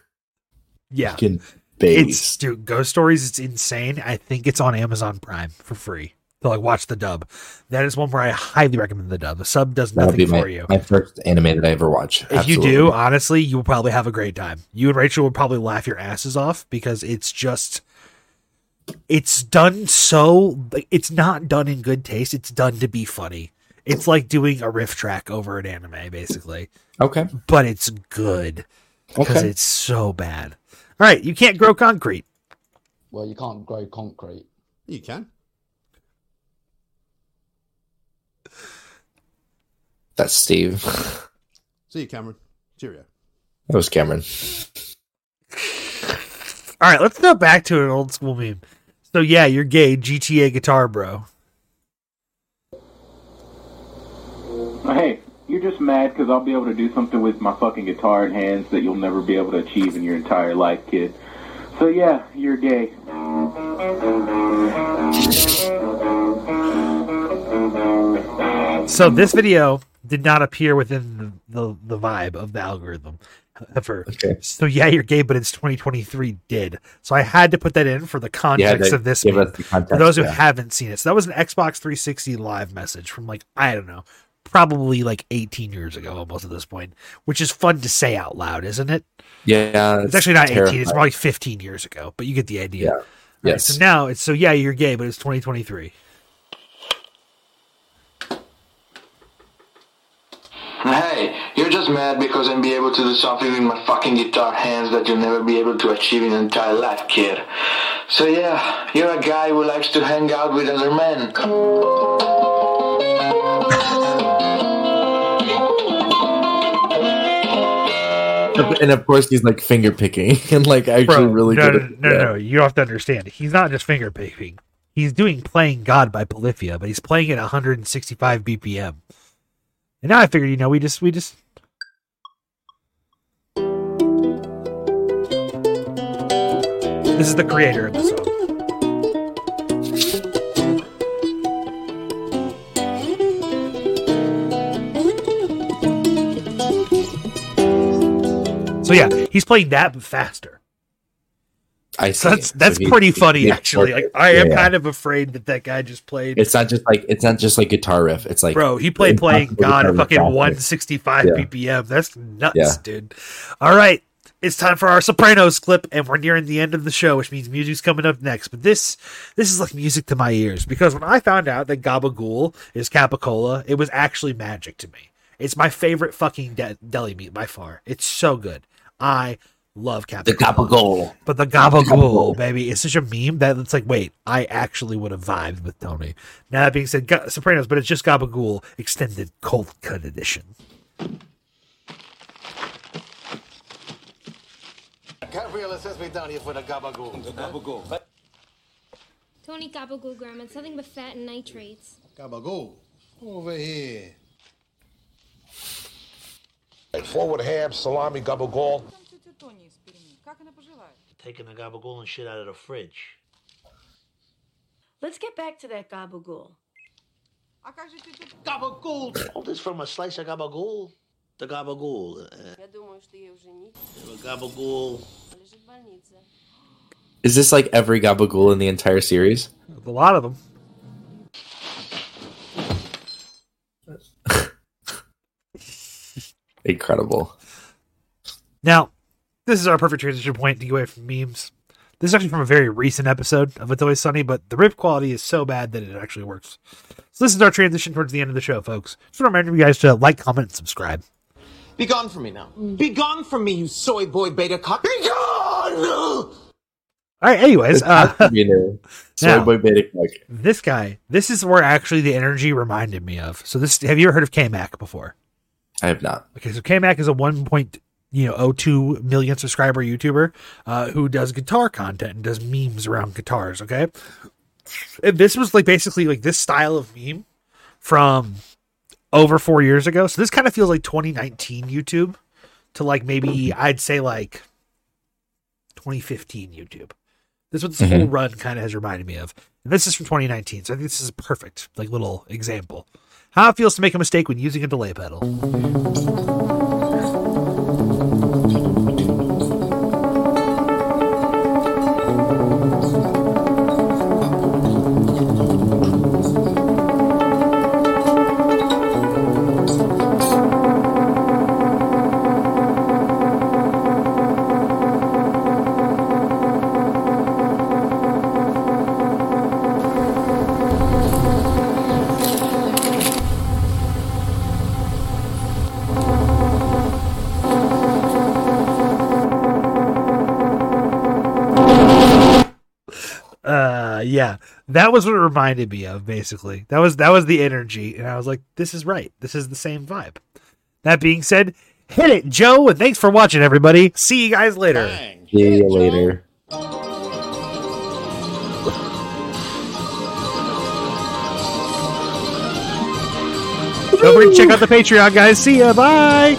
Yeah. Fucking baby. It's dude, Ghost Stories, it's insane. I think it's on Amazon Prime for free. To like watch the dub. That is one where I highly recommend the dub. The sub does That'll nothing be my, for you. my first anime that I ever watch. If you do, honestly, you will probably have a great time. You and Rachel will probably laugh your asses off because it's just it's done so it's not done in good taste. It's done to be funny. It's like doing a riff track over an anime, basically. Okay. But it's good. Because Okay. it's so bad. All right, you can't grow concrete. Well, you can't grow concrete. You can. That's Steve. See you, Cameron. Cheerio. That was Cameron. All right, let's go back to an old school meme. So yeah, you're gay, GTA guitar bro. Hey, you're just mad because I'll be able to do something with my fucking guitar in hands that you'll never be able to achieve in your entire life, kid. So yeah, you're gay. So this video did not appear within the, the, the vibe of the algorithm. However, Okay. so yeah, you're gay, but it's 2023 did. So I had to put that in for the context to of this. give meme. us the context, for those who yeah. haven't seen it, so that was an Xbox 360 live message from like I don't know, probably like 18 years ago, almost at this point, which is fun to say out loud, isn't it? Yeah, It's actually not 18; it's probably 15 years ago, but you get the idea. Yeah. All right, Yes. so now it's so yeah, you're gay, but it's 2023. Hey, you're just mad because I'm be able to do something with my fucking guitar hands that you'll never be able to achieve in your entire life, kid. So yeah, you're a guy who likes to hang out with other men. And of course he's like finger picking and like actually Bro, really no, good. no, at- no, yeah. no, You have to understand. He's not just finger picking. He's doing "Playing God" by Polyphia, but he's playing at 165 BPM. And now I figured, you know, we just, we just. This is the creator of the song. So yeah, he's playing that but faster. I So see. that's that's So he- pretty funny he- actually. Like I am kind of afraid that that guy just played. It's not just like it's not just like guitar riff. It's like Bro, he played playing God at fucking 165 Yeah. BPM. That's nuts, Yeah. dude. All right. It's time for our Sopranos clip, and we're nearing the end of the show, which means music's coming up next. But this this is like music to my ears because when I found out that Gabagool is Capicola, it was actually magic to me. It's my favorite fucking de- deli meat by far. It's so good. I love Capicola. The Gabagool. But the Gabagool, baby, it's such a meme that it's like, wait, I actually would have vibed with Tony. Now that being said, Ga- Sopranos, but it's just Gabagool extended cold cut edition. Gabriela says me down here for the gabagool. The gabagool. Tony Gabagool, Grandma. It's nothing but fat and nitrates. Gabagool. Over here. Forward ham, salami, gabagool. Taking the gabagool and shit out of the fridge. Let's get back to that gabagool. Gabagool! All this from a slice of gabagool? The gabagool. Gabagool. Uh, Is this like every gabagool in the entire series? A lot of them. Incredible. Now, this is our perfect transition point to get away from memes. This is actually from a very recent episode of It's Always Sunny, but the rip quality is so bad that it actually works. So this is our transition towards the end of the show, folks. Just want to remind you guys to like, comment, and subscribe. Be gone from me now. Be gone from me, you soy boy beta cock. Be gone! All right, anyways, uh, soy now- boy beta cock. this guy, this is where actually the energy reminded me of. So this, have you ever heard of K-Mac before? I have not. Okay, so K-Mac is a one point you know oh two million subscriber YouTuber uh, who does guitar content and does memes around guitars. Okay, and this was like basically like this style of meme from over four years ago. So this kind of feels like 2019 YouTube to like maybe I'd say like 2015 YouTube. This is what this whole Mhm. run kind of has reminded me of. And this is from 2019, so I think this is a perfect like little example. How it feels to make a mistake when using a delay pedal. that was what it reminded me of basically. That was that was the energy and i was like this is right. This is the same vibe. That being said hit it joe and thanks for watching everybody. See you guys later. See you later. Don't forget to check out the Patreon, guys. See ya. Bye.